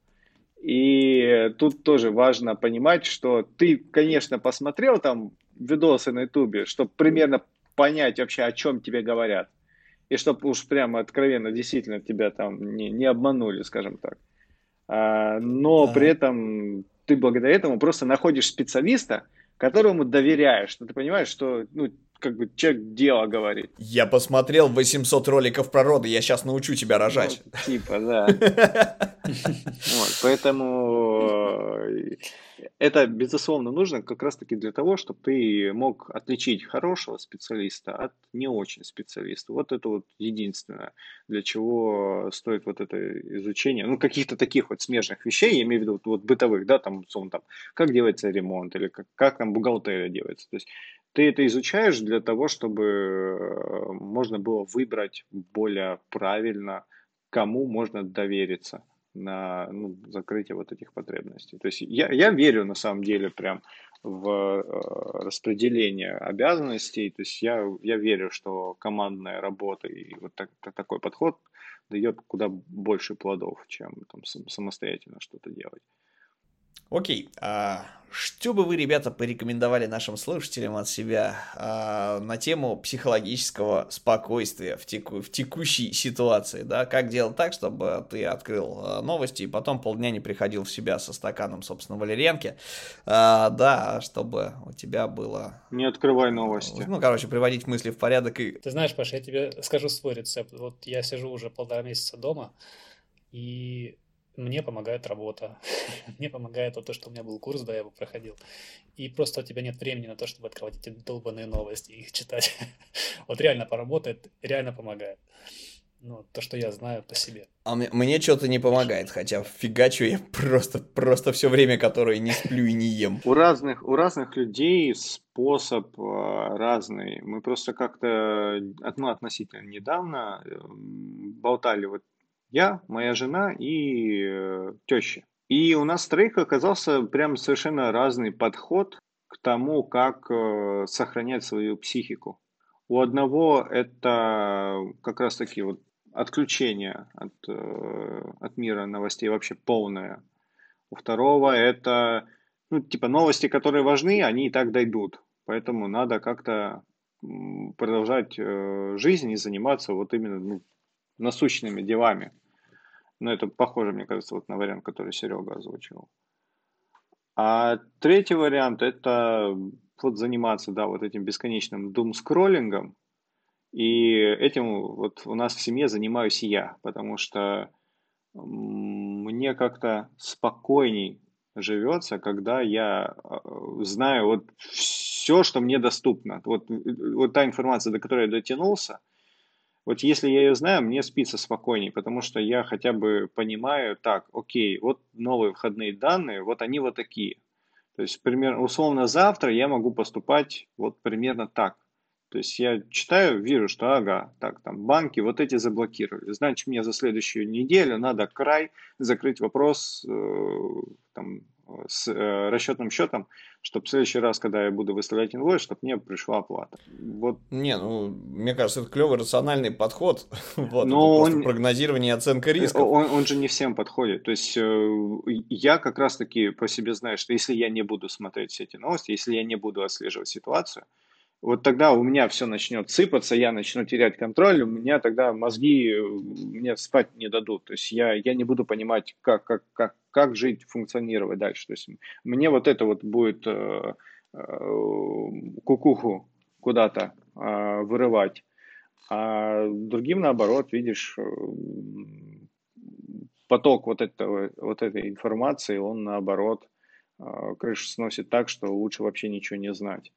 И тут тоже важно понимать, что ты, конечно, посмотрел там видосы на ютубе, чтобы примерно понять вообще, о чем тебе говорят. И чтобы уж прямо откровенно действительно тебя там не, не обманули, скажем так. А, но да. при этом ты благодаря этому просто находишь специалиста, которому доверяешь, что ты понимаешь, что ну, как бы человек дело говорит. Я посмотрел 800 роликов про роды, я сейчас научу тебя рожать. Ну, типа, да. Вот, поэтому э, это, безусловно, нужно как раз-таки для того, чтобы ты мог отличить хорошего специалиста от не очень специалиста. Вот это вот единственное, для чего стоит вот это изучение, ну, каких-то таких вот смежных вещей, я имею в виду вот, вот бытовых, да, там, условно, там, как делается ремонт или как, как там бухгалтерия делается. То есть ты это изучаешь для того, чтобы э, можно было выбрать более правильно, кому можно довериться на ну, закрытие вот этих потребностей. То есть я, я верю на самом деле прям в э, распределение обязанностей. То есть я, я верю, что командная работа и вот так, такой подход дает куда больше плодов, чем там, самостоятельно что-то делать. Окей, а что бы вы, ребята, порекомендовали нашим слушателям от себя а, на тему психологического спокойствия в, теку, в текущей ситуации, да? Как делать так, чтобы ты открыл а, новости и потом полдня не приходил в себя со стаканом, собственно, валерьянки, а, да, чтобы у тебя было... Не открывай новости. Ну, короче, приводить мысли в порядок и... Ты знаешь, Паша, я тебе скажу свой рецепт. Вот я сижу уже полтора месяца дома, и мне помогает работа, мне помогает вот то, что у меня был курс, да, я его проходил. И просто у тебя нет времени на то, чтобы открывать эти долбанные новости и их читать. вот реально поработает, реально помогает. Ну, то, что я знаю по себе. А мне, мне что-то не помогает, хотя фигачу я просто, просто все время, которое не сплю и не ем. У разных, у разных людей способ э, разный. Мы просто как-то, ну, относительно недавно э, болтали вот я, моя жена и э, теща. И у нас троих оказался прям совершенно разный подход к тому, как э, сохранять свою психику. У одного это как раз таки вот отключение от, э, от мира новостей вообще полное. У второго это, ну, типа новости, которые важны, они и так дойдут. Поэтому надо как-то продолжать э, жизнь и заниматься вот именно ну, насущными делами. Но это похоже, мне кажется, вот на вариант, который Серега озвучивал. А третий вариант – это вот заниматься, да, вот этим бесконечным дум-скроллингом. И этим вот у нас в семье занимаюсь я, потому что мне как-то спокойней живется, когда я э, знаю вот все, что мне доступно. Вот, вот та информация, до которой я дотянулся – вот если я ее знаю, мне спится спокойней, потому что я хотя бы понимаю, так, окей, вот новые входные данные, вот они вот такие. То есть, примерно, условно, завтра я могу поступать вот примерно так. То есть я читаю, вижу, что ага, так, там банки вот эти заблокировали. Значит, мне за следующую неделю надо край закрыть вопрос э, там, с э, расчетным счетом, чтобы в следующий раз, когда я буду выставлять инвойс, чтобы мне пришла оплата. Вот. Не, ну, мне кажется, это клевый рациональный подход. вот, Но он, прогнозирование и оценка риска. Он, он же не всем подходит. То есть э, я как раз-таки по себе знаю, что если я не буду смотреть все эти новости, если я не буду отслеживать ситуацию, вот тогда у меня все начнет сыпаться, я начну терять контроль, у меня тогда мозги э, мне спать не дадут. То есть я, я не буду понимать, как, как, как, как жить, функционировать дальше. То есть мне вот это вот будет э, э, кукуху куда-то э, вырывать. А другим, наоборот, видишь, э, поток вот, этого, вот этой информации, он, наоборот, э, крышу сносит так, что лучше вообще ничего не знать.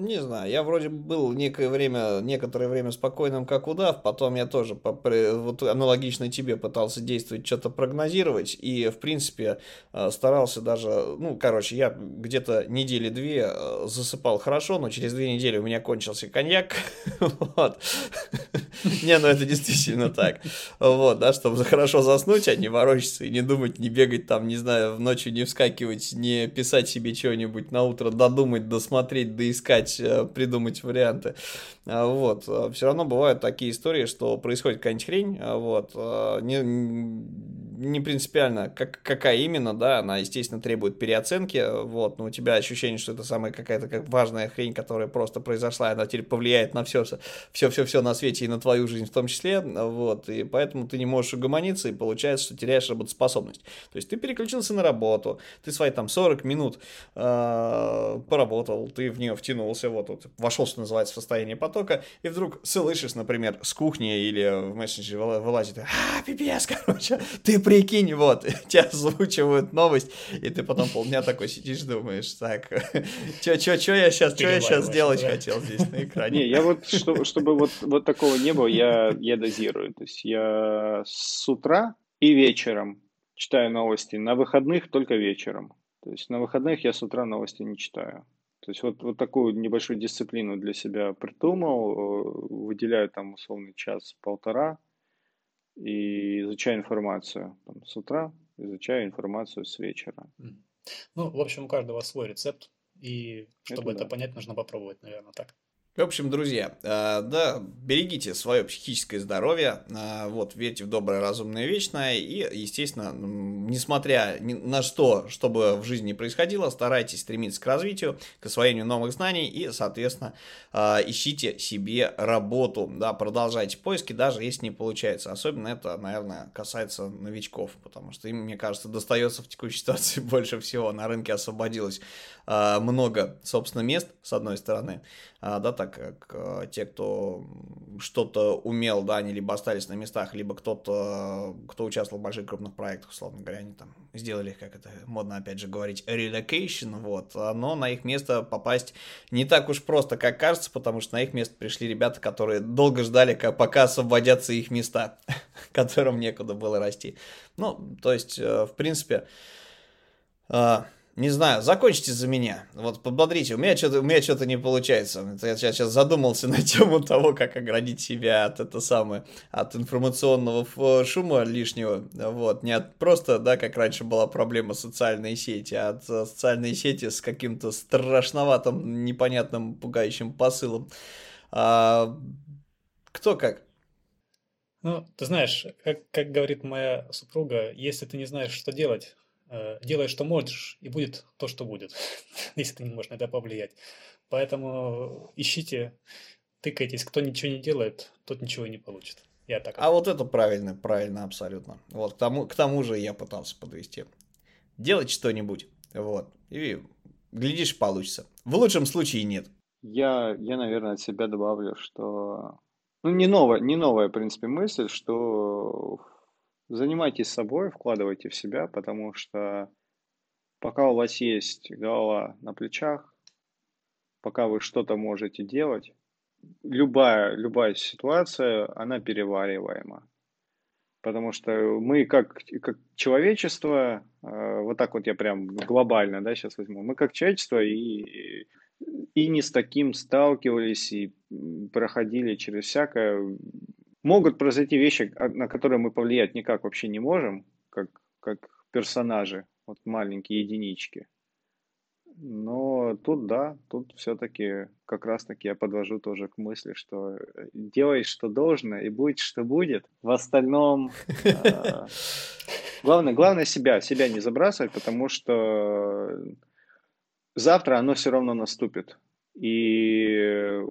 Не знаю, я вроде был некое время, некоторое время спокойным, как удав, потом я тоже по, вот аналогично тебе пытался действовать, что-то прогнозировать, и, в принципе, э, старался даже, ну, короче, я где-то недели две э, засыпал хорошо, но через две недели у меня кончился коньяк, вот. Не, ну это действительно так, вот, да, чтобы хорошо заснуть, а не ворочаться и не думать, не бегать там, не знаю, в ночью не вскакивать, не писать себе что-нибудь на утро, додумать, досмотреть, доискать, искать, э, придумать варианты. А, вот. А, Все равно бывают такие истории, что происходит какая-нибудь хрень, а, вот, не, не принципиально, как, какая именно, да, она, естественно, требует переоценки, вот, но у тебя ощущение, что это самая какая-то как важная хрень, которая просто произошла, она теперь повлияет на все, все-все-все на свете и на твою жизнь в том числе, вот, и поэтому ты не можешь угомониться, и получается, что теряешь работоспособность. То есть ты переключился на работу, ты свои там 40 минут э, поработал, ты в нее втянулся, вот, вот вошел, что называется, в состояние потока, и вдруг слышишь, например, с кухни или в мессенджере вылазит, а, пипец, короче, ты прикинь, вот, тебя озвучивают новость, и ты потом полдня такой сидишь, думаешь, так, чё, чё, чё я сейчас, чё я сейчас сделать да? хотел здесь на экране? Не, я вот, чтобы, чтобы вот, вот такого не было, я, я дозирую, то есть я с утра и вечером читаю новости, на выходных только вечером. То есть на выходных я с утра новости не читаю. То есть вот, вот такую небольшую дисциплину для себя придумал, э, выделяю там условный час-полтора и изучаю информацию там, с утра, изучаю информацию с вечера. Ну, в общем, у каждого свой рецепт, и чтобы это, это да. понять, нужно попробовать, наверное, так. В общем, друзья, э, да, берегите свое психическое здоровье, э, вот, верьте в доброе, разумное, вечное, и, естественно, несмотря на что, чтобы в жизни происходило, старайтесь стремиться к развитию, к освоению новых знаний и, соответственно, э, ищите себе работу, да, продолжайте поиски, даже если не получается. Особенно это, наверное, касается новичков, потому что им, мне кажется, достается в текущей ситуации больше всего. На рынке освободилось много, собственно, мест, с одной стороны, да, так как э, те, кто что-то умел, да, они либо остались на местах, либо кто-то, кто участвовал в больших крупных проектах, условно говоря, они там сделали, как это модно опять же говорить, relocation, вот, но на их место попасть не так уж просто, как кажется, потому что на их место пришли ребята, которые долго ждали, пока освободятся их места, которым некуда было расти. Ну, то есть, э, в принципе, э, не знаю, закончите за меня. Вот подбодрите. У меня что-то, у меня что-то не получается. Я сейчас, задумался на тему того, как оградить себя от это самое, от информационного шума лишнего. Вот, не от просто, да, как раньше была проблема социальной сети, а от э, социальной сети с каким-то страшноватым, непонятным, пугающим посылом. А, кто как? Ну, ты знаешь, как, как говорит моя супруга, если ты не знаешь, что делать, Э, делай, что можешь, и будет то, что будет, если ты не можешь на это повлиять. Поэтому ищите, тыкайтесь. Кто ничего не делает, тот ничего и не получит. Я так. А вот это правильно, правильно, абсолютно. Вот к тому, к тому же я пытался подвести. Делать что-нибудь, вот, и глядишь, получится. В лучшем случае нет. Я, я, наверное, от себя добавлю, что... Ну, не новая, не новая, в принципе, мысль, что Занимайтесь собой, вкладывайте в себя, потому что пока у вас есть голова на плечах, пока вы что-то можете делать, любая, любая ситуация, она перевариваема. Потому что мы как, как человечество, э, вот так вот я прям глобально, да, сейчас возьму, мы как человечество и, и не с таким сталкивались, и проходили через всякое, могут произойти вещи, а, на которые мы повлиять никак вообще не можем, как, как персонажи, вот маленькие единички. Но тут да, тут все-таки как раз-таки я подвожу тоже к мысли, что э, делай, что должно, и будет, что будет. В остальном э, главное, главное себя, себя не забрасывать, потому что завтра оно все равно наступит. И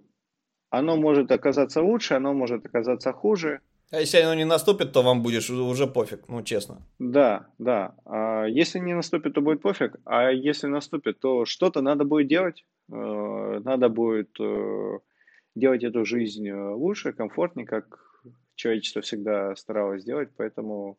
оно может оказаться лучше, оно может оказаться хуже. А если оно не наступит, то вам будет уже пофиг, ну честно. Да, да. А если не наступит, то будет пофиг. А если наступит, то что-то надо будет делать. Э, надо будет э, делать эту жизнь э, лучше, комфортнее, как человечество всегда старалось делать. Поэтому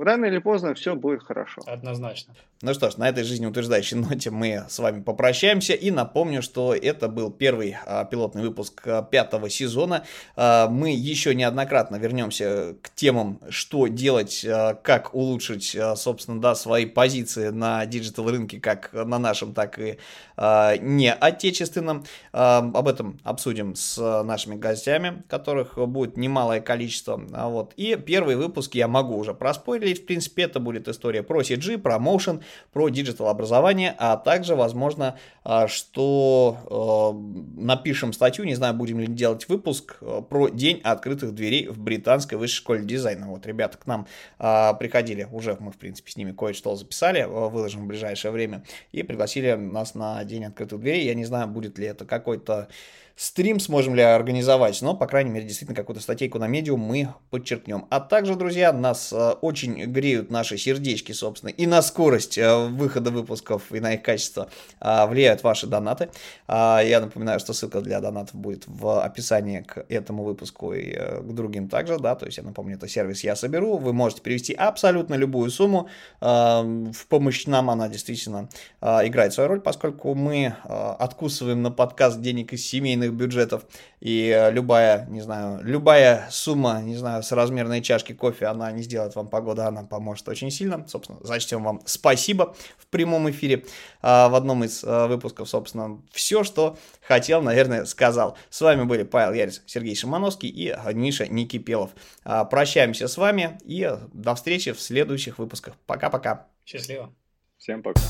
рано или поздно все будет хорошо. Однозначно. Ну что ж, на этой жизнеутверждающей ноте мы с вами попрощаемся и напомню, что это был первый а, пилотный выпуск а, пятого сезона. А, мы еще неоднократно вернемся к темам, что делать, а, как улучшить, а, собственно, да, свои позиции на digital рынке, как на нашем, так и а, не отечественном. А, об этом обсудим с нашими гостями, которых будет немалое количество. А, вот. И первый выпуск я могу уже проспойлерить. В принципе, это будет история про CG, про motion, про digital образование, а также, возможно, а, что э, напишем статью, не знаю, будем ли делать выпуск э, про день открытых дверей в британской высшей школе дизайна. Вот ребята к нам а, приходили, уже мы, в принципе, с ними кое-что записали, э, выложим в ближайшее время, и пригласили нас на день открытых дверей. Я не знаю, будет ли это какой-то Стрим сможем ли организовать, но, по крайней мере, действительно какую-то статейку на Medium мы черкнем. А также, друзья, нас э, очень греют наши сердечки, собственно, и на скорость э, выхода выпусков, и на их качество э, влияют ваши донаты. А, я напоминаю, что ссылка для донатов будет в описании к этому выпуску и к другим также, да, то есть я напомню, это сервис «Я соберу», вы можете перевести абсолютно любую сумму, в помощь нам она действительно играет свою роль, поскольку мы откусываем на подкаст денег из семейных семейных бюджетов, и э, любая, не знаю, любая сумма, не знаю, с размерной чашки кофе, она не сделает вам погоду, она поможет очень сильно. Собственно, зачтем вам спасибо в прямом эфире а, в одном из а, выпусков, собственно, все, что хотел, наверное, сказал. С вами были Павел Ярис, Сергей Шимановский и Миша Никипелов. А, прощаемся с вами и до встречи в следующих выпусках. Пока-пока. Счастливо. Всем пока.